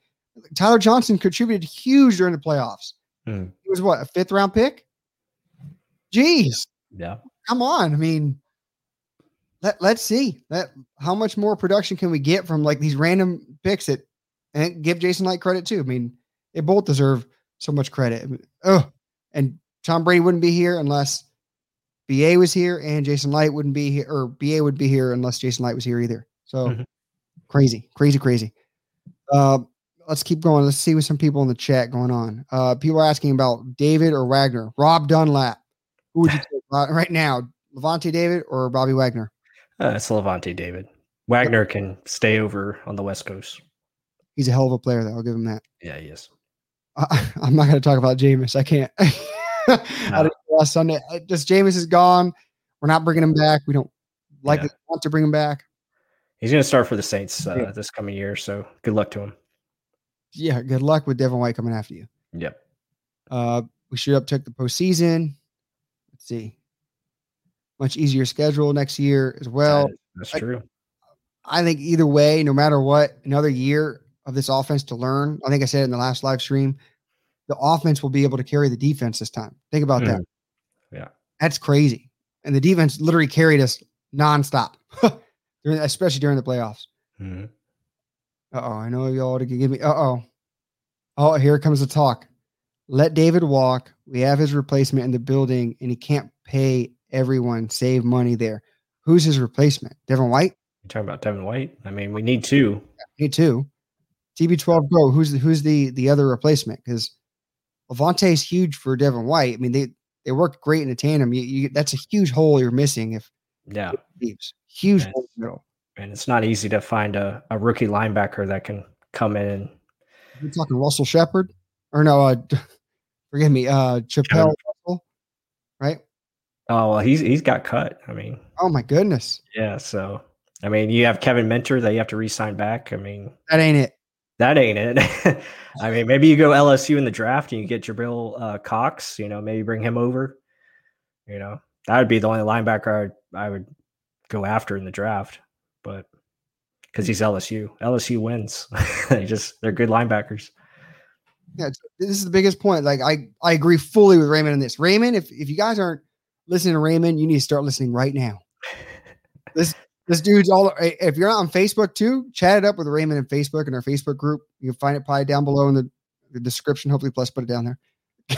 Tyler Johnson contributed huge during the playoffs. Hmm. He was what a fifth round pick. Jeez, Yeah. come on. I mean, let let's see that how much more production can we get from like these random picks that and give Jason Licht credit too. I mean, they both deserve so much credit. Oh, and Tom Brady wouldn't be here unless BA was here, and Jason Licht wouldn't be here, or BA would be here unless Jason Licht was here either. So Mhm. crazy, crazy, crazy. Uh, let's keep going. Let's see what some people in the chat going on. Uh, people are asking about David or Wagner. Rob Dunlap. Who would you *laughs* take uh, right now? Lavonte David or Bobby Wagner? Uh, it's Lavonte David. Wagner can stay over on the West Coast. He's a hell of a player, though. I'll give him that. Yeah, he is. I, *laughs* I'm not going to talk about Jameis. I can't. *laughs* I last Sunday. Just Jameis is gone. We're not bringing him back. We don't likely want to bring him back. He's going to start for the Saints uh, Yeah. this coming year. So good luck to him. Yeah, good luck with Devin White coming after you. Yep. Uh, we should uptick the postseason. Let's see. Much easier schedule next year as well. That's I- true. I think either way, no matter what, another year of this offense to learn. I think I said in the last live stream, the offense will be able to carry the defense this time. Think about that. Yeah. That's crazy. And the defense literally carried us nonstop, *laughs* especially during the playoffs. Mm-hmm. Uh oh, I know y'all to give me. Uh oh. Oh, here comes the talk. Let David walk. We have his replacement in the building, and he can't pay everyone. Save money there. Who's his replacement? Devin White. You talking about Devin White? I mean, we need two. Yeah, need two. TB12 Go. Who's the, who's the the other replacement? Because Lavonte is huge for Devin White. I mean, they they work great in a tandem. You, you, that's a huge hole you're missing if yeah leaves. Huge hole middle. And it's not easy to find a, a rookie linebacker that can come in. And, You're talking Russell Shepard, or no? Uh, *laughs* forgive me, uh, Chapelle Russell, right? Oh well, he's he's got cut. I mean, oh my goodness. Yeah. So I mean, you have Kevin Minter that you have to re-sign back. I mean, that ain't it. That ain't it. *laughs* I mean, maybe you go LSU in the draft and you get Jabril uh, Cox. You know, maybe bring him over. You know, that would be the only linebacker I would, I would go after in the draft. But because he's LSU, LSU wins. *laughs* they just they're good linebackers. Yeah, this is the biggest point. Like I, I agree fully with Raymond on this. Raymond, if if you guys aren't listening to Raymond, you need to start listening right now. *laughs* This this dude's all. If you're not on Facebook too, chat it up with Raymond in Facebook in our Facebook group. You can find it probably down below in the, the description. Hopefully, plus put it down there. *laughs*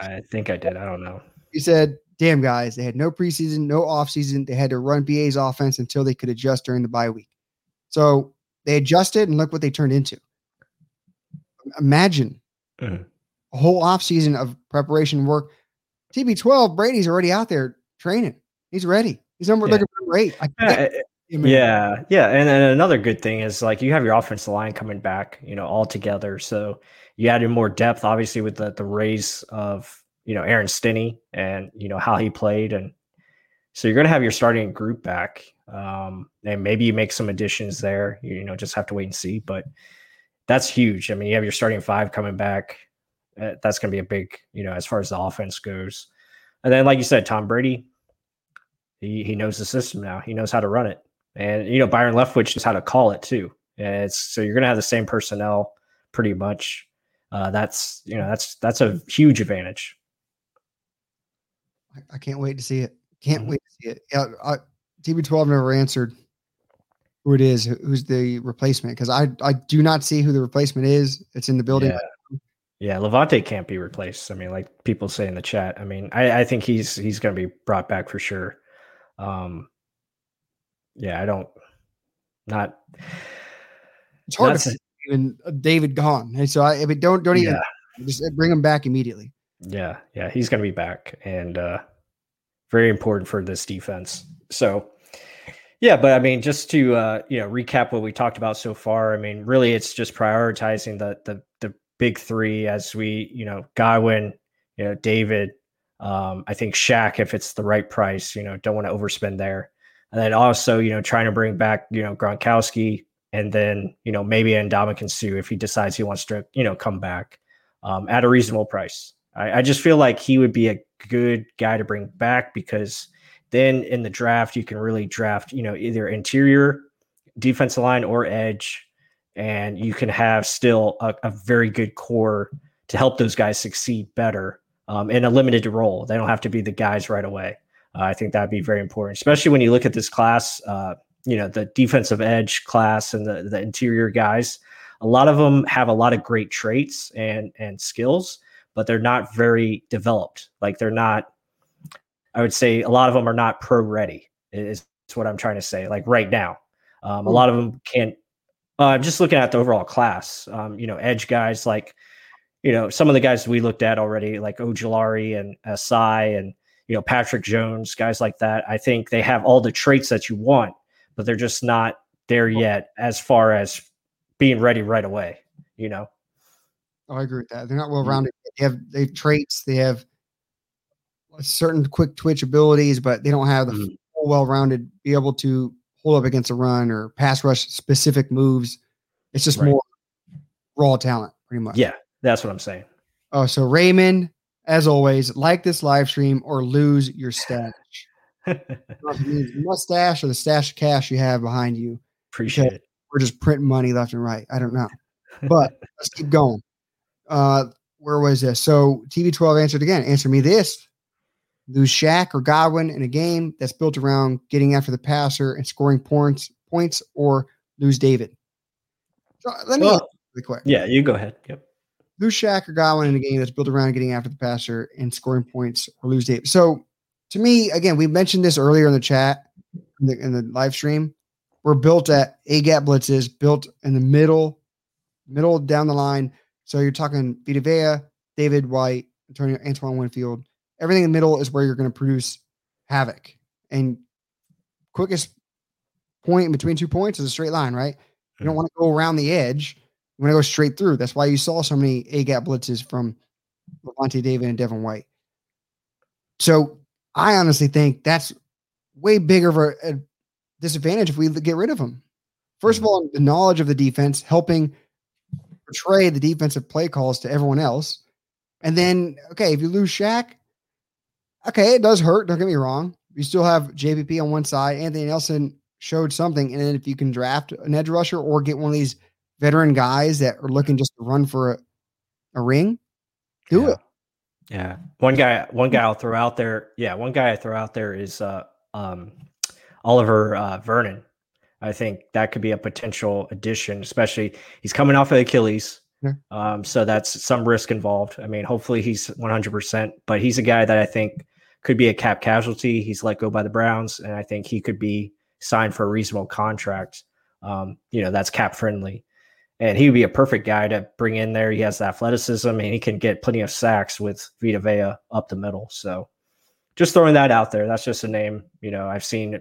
I think I did. I don't know. He said, "Damn guys, they had no preseason, no offseason. They had to run BA's offense until they could adjust during the bye week. So they adjusted, and look what they turned into. Imagine mm-hmm. a whole offseason of preparation work. TB12, Brady's already out there training. He's ready. He's number yeah. looking great. I, yeah, yeah, and then another good thing is like you have your offensive line coming back, you know, all together. So you added more depth, obviously, with the the raise of you know Aaron Stinnie and you know how he played, and so you're going to have your starting group back, um, and maybe you make some additions there. You, you know, just have to wait and see, but that's huge. I mean, you have your starting five coming back. Uh, that's going to be a big, you know, as far as the offense goes. And then, like you said, Tom Brady, he he knows the system now. He knows how to run it. And you know, Byron Leftwich knows how to call it too. And it's so you're gonna have the same personnel pretty much. Uh, that's you know that's that's a huge advantage. I, I can't wait to see it. Can't mm-hmm. wait to see it. Yeah, I, TB12 never answered who it is, who's the replacement, because I I do not see who the replacement is. It's in the building. Yeah. Yeah, Lavonte can't be replaced. I mean, like people say in the chat. I mean, I, I think he's he's going to be brought back for sure. Um, yeah, I don't not. It's hard to even David gone. And so I, I mean, don't don't even yeah. just bring him back immediately. Yeah, yeah, he's going to be back, and uh, very important for this defense. So, yeah, but I mean, just to uh, you know recap what we talked about so far. I mean, really, it's just prioritizing the the the big three as we you know Godwin, you know David. Um, I think Shaq, if it's the right price, you know, don't want to overspend there. And then also, you know, trying to bring back, you know, Gronkowski and then, you know, maybe Ndamukong Suh if he decides he wants to, you know, come back um, at a reasonable price. I, I just feel like he would be a good guy to bring back because then in the draft, you can really draft, you know, either interior defensive line or edge, and you can have still a, a very good core to help those guys succeed better um, in a limited role. They don't have to be the guys right away. Uh, I think that'd be very important, especially when you look at this class. Uh, you know, the defensive edge class and the the interior guys. A lot of them have a lot of great traits and and skills, but they're not very developed. Like they're not. I would say a lot of them are not pro ready. Is, is what I'm trying to say. Like right now, um, a lot of them can't. Uh, I'm just looking at the overall class. Um, you know, edge guys like, you know, some of the guys we looked at already, like Ojulari and Ossai and you know, Patrick Jones, guys like that. I think they have all the traits that you want, but they're just not there yet as far as being ready right away, you know. Oh, I agree with that. They're not well mm-hmm. rounded. They have they have traits, they have certain quick twitch abilities, but they don't have the mm-hmm. full well rounded be able to hold up against a run or pass rush specific moves. It's just right. more raw talent, pretty much. Yeah, that's what I'm saying. Oh, so Raymond, as always, like this live stream or lose your stash. *laughs* mustache or the stash of cash you have behind you. Appreciate it. We're just printing money left and right. I don't know. But *laughs* let's keep going. Uh, where was this? So TB12 answered again. Answer me this. Lose Shaq or Godwin in a game that's built around getting after the passer and scoring points points or lose David. So uh, let me Well, really quick. Yeah, you go ahead. Yep. lose Shaq or Godwin in a game that's built around getting after the passer and scoring points, or lose David. So to me, again, we mentioned this earlier in the chat in the, in the live stream. We're built at A gap blitzes, built in the middle, middle down the line. So you're talking Vita Vea, David White, Antonio Antoine Winfield. Everything in the middle is where you're going to produce havoc. And quickest point in between two points is a straight line, right? You don't Mhm. want to go around the edge. You want to go straight through. That's why you saw so many A gap blitzes from Lavonte David and Devin White. So I honestly think that's way bigger of a, a disadvantage if we get rid of him. First of all, the knowledge of the defense helping portray the defensive play calls to everyone else. And then, okay, if you lose Shaq, okay, it does hurt. Don't get me wrong. You still have JPP on one side. Anthony Nelson showed something. And then if you can draft an edge rusher or get one of these veteran guys that are looking just to run for a, a ring, do yeah. it. Yeah. One guy, one guy I'll throw out there. Yeah, one guy I throw out there is uh, um, Olivier uh, Vernon. I think that could be a potential addition, especially he's coming off of Achilles. Yeah. Um, so that's some risk involved. I mean, hopefully he's 100%, but he's a guy that I think could be a cap casualty. He's let go by the Browns, and I think he could be signed for a reasonable contract. Um, you know, that's cap friendly. And he would be a perfect guy to bring in there. He has the athleticism and he can get plenty of sacks with Vita Vea up the middle. So just throwing that out there. That's just a name, you know, I've seen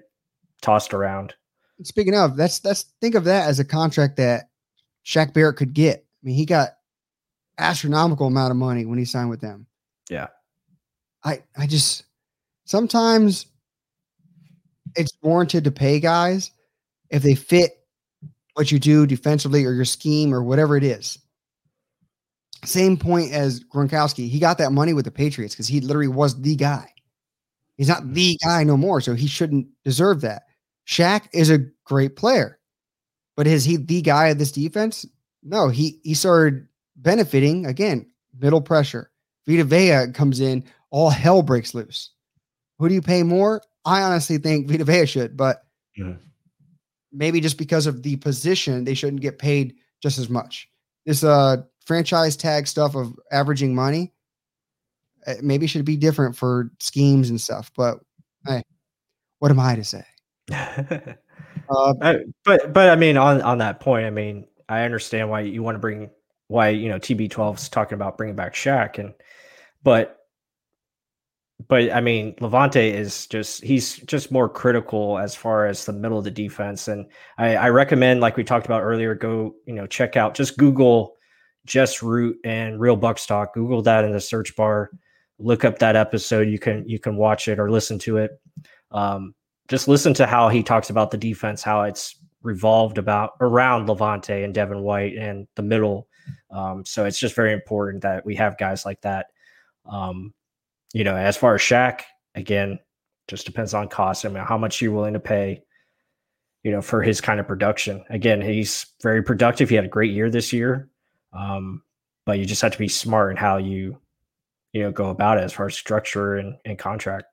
tossed around. Speaking of, that's that's think of that as a contract that Shaq Barrett could get. I mean, he got astronomical amount of money when he signed with them. Yeah. I I just sometimes it's warranted to pay guys if they fit what you do defensively or your scheme or whatever it is. Same point as Gronkowski. He got that money with the Patriots because he literally was the guy. He's not the guy no more, so he shouldn't deserve that. Shaq is a great player, but is he the guy of this defense? No, he he started benefiting again. Middle pressure. Vita Vea comes in, all hell breaks loose. Who do you pay more? I honestly think Vita Vea should, but Yeah. maybe just because of the position, they shouldn't get paid just as much. This uh franchise tag stuff of averaging money, uh, maybe should be different for schemes and stuff. But hey, what am I to say? *laughs* Uh, I- but but I mean on on that point, I mean I understand why you want to bring why you know TB12 is talking about bringing back Shaq and but but I mean Lavonte is just he's just more critical as far as the middle of the defense. And I, I recommend like we talked about earlier go you know check out just Google Jess Root and Real Bucs Talk Google that in the search bar. Look up that episode. You can you can watch it or listen to it. Um, just listen to how he talks about the defense, how it's revolved about around Levante and Devin White and the middle. Um, so it's just very important that we have guys like that. Um, you know, as far as Shaq, again, just depends on cost. I mean, how much you're willing to pay, you know, for his kind of production. Again, he's very productive. He had a great year this year. Um, but you just have to be smart in how you, you know, go about it as far as structure and, and contract.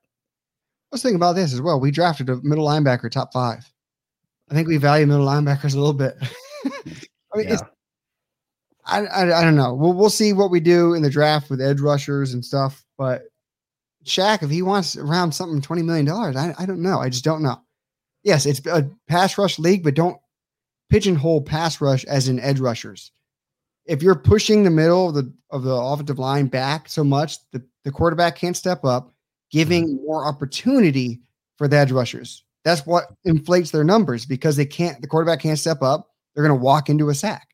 Let's think about this as well. We drafted a middle linebacker top five. I think we value middle linebackers a little bit. *laughs* I mean, Yeah. I, I I don't know. We'll we'll see what we do in the draft with edge rushers and stuff. But Shaq, if he wants around something twenty million dollars, I I don't know. I just don't know. Yes, it's a pass rush league, but don't pigeonhole pass rush as in edge rushers. If you're pushing the middle of the of the offensive line back so much, the, the quarterback can't step up, giving mm-hmm. more opportunity for the edge rushers. That's what inflates their numbers because they can't. The quarterback can't step up. They're going to walk into a sack.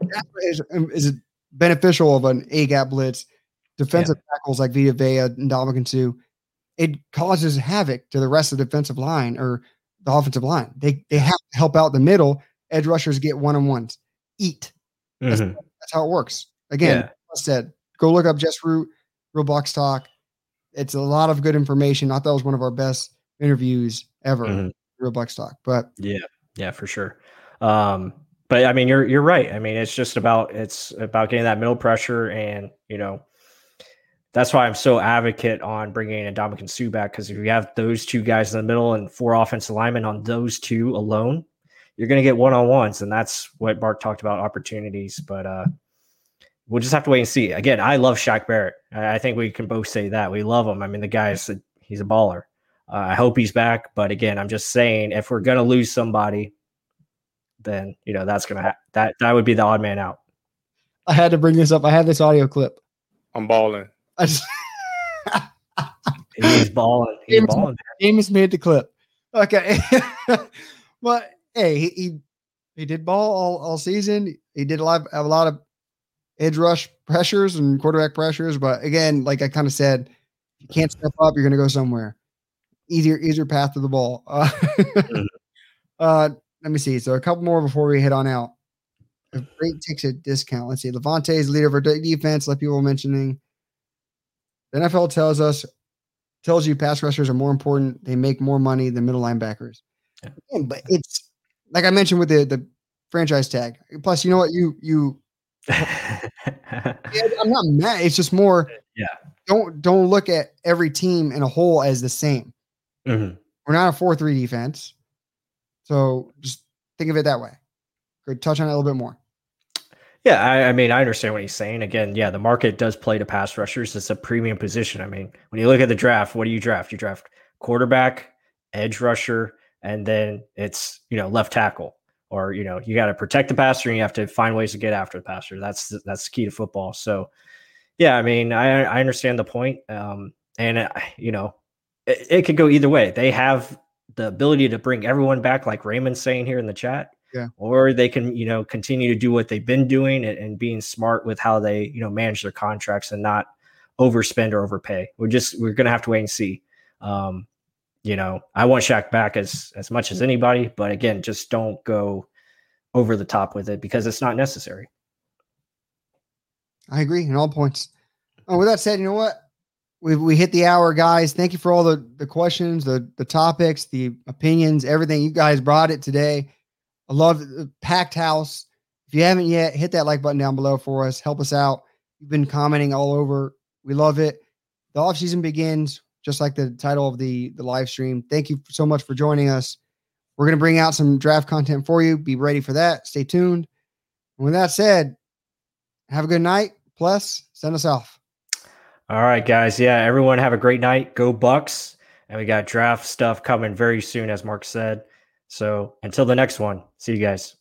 That is, is beneficial of an A gap blitz, defensive tackles like Vita Vea and Ndamukong Suh. It causes havoc to the rest of the defensive line or the offensive line. They they have to help out the middle. Edge rushers get one on ones. Eat. That's, Mhm. that's how it works. Again, Yeah. like I said, go look up Just Root, Real Bucs Talk. It's a lot of good information. I thought it was one of our best interviews ever, Mhm. Real Bucs Talk. But Yeah, yeah, for sure. Um, but I mean, you're you're right. I mean, it's just about it's about getting that middle pressure, and you know, that's why I'm so advocate on bringing in Ndamukong Suh back because if you have those two guys in the middle and four offensive linemen on those two alone, you're going to get one on ones, and that's what Mark talked about opportunities. But uh, we'll just have to wait and see. Again, I love Shaq Barrett. I, I think we can both say that we love him. I mean, the guy's a, he's a baller. Uh, I hope he's back. But again, I'm just saying if we're going to lose somebody, then you know that's gonna ha- that that would be the odd man out. I had to bring this up. I had this audio clip. I'm balling. Just He's balling. He's James- balling. Amos made the clip. Okay. *laughs* but hey, he, he he did ball all, all season. He did a lot a lot of edge rush pressures and quarterback pressures. But again, like I kind of said, if you can't step up, you're gonna go somewhere. Easier, easier path to the ball. *laughs* Uh, uh let me see. So a couple more before we head on out. If great takes a discount. Let's see. Lavonte is leader of our defense, like people were mentioning. The NFL tells us tells you pass rushers are more important. They make more money than middle linebackers. Yeah. Again, but it's like I mentioned with the the franchise tag. Plus, you know what? You you *laughs* I'm not mad. It's just more. Yeah. Don't don't look at every team in a whole as the same. Mhm. We're not a four three defense, so just think of it that way. Good. Touch on it a little bit more. Yeah, I, I mean, I understand what he's saying. Again, yeah, the market does play to pass rushers. It's a premium position. I mean, when you look at the draft, what do you draft? You draft quarterback, edge rusher, and then it's you know left tackle. Or you know you got to protect the passer, and you have to find ways to get after the passer. That's that's the key to football. So, yeah, I mean, I I understand the point, um, and uh, you know, it, it could go either way. They have the ability to bring everyone back, like Raymond's saying here in the chat or they can you know continue to do what they've been doing and, and being smart with how they you know manage their contracts and not overspend or overpay we're just we're gonna have to wait and see um you know i want Shaq back as as much as anybody but again just don't go over the top with it because it's not necessary I agree in all points. Oh, with that said, you know what? We we hit the hour, guys. Thank you for all the the questions, the the topics, the opinions, everything. You guys brought it today. I love the packed house. If you haven't yet, hit that like button down below for us. Help us out. You've been commenting all over. We love it. The off season begins, just like the title of the the live stream. Thank you so much for joining us. We're gonna bring out some draft content for you. Be ready for that. Stay tuned. And with that said, have a good night. Plus, send us off. all right guys yeah everyone have a great night go bucs and we got draft stuff coming very soon as mark said so until the next one see you guys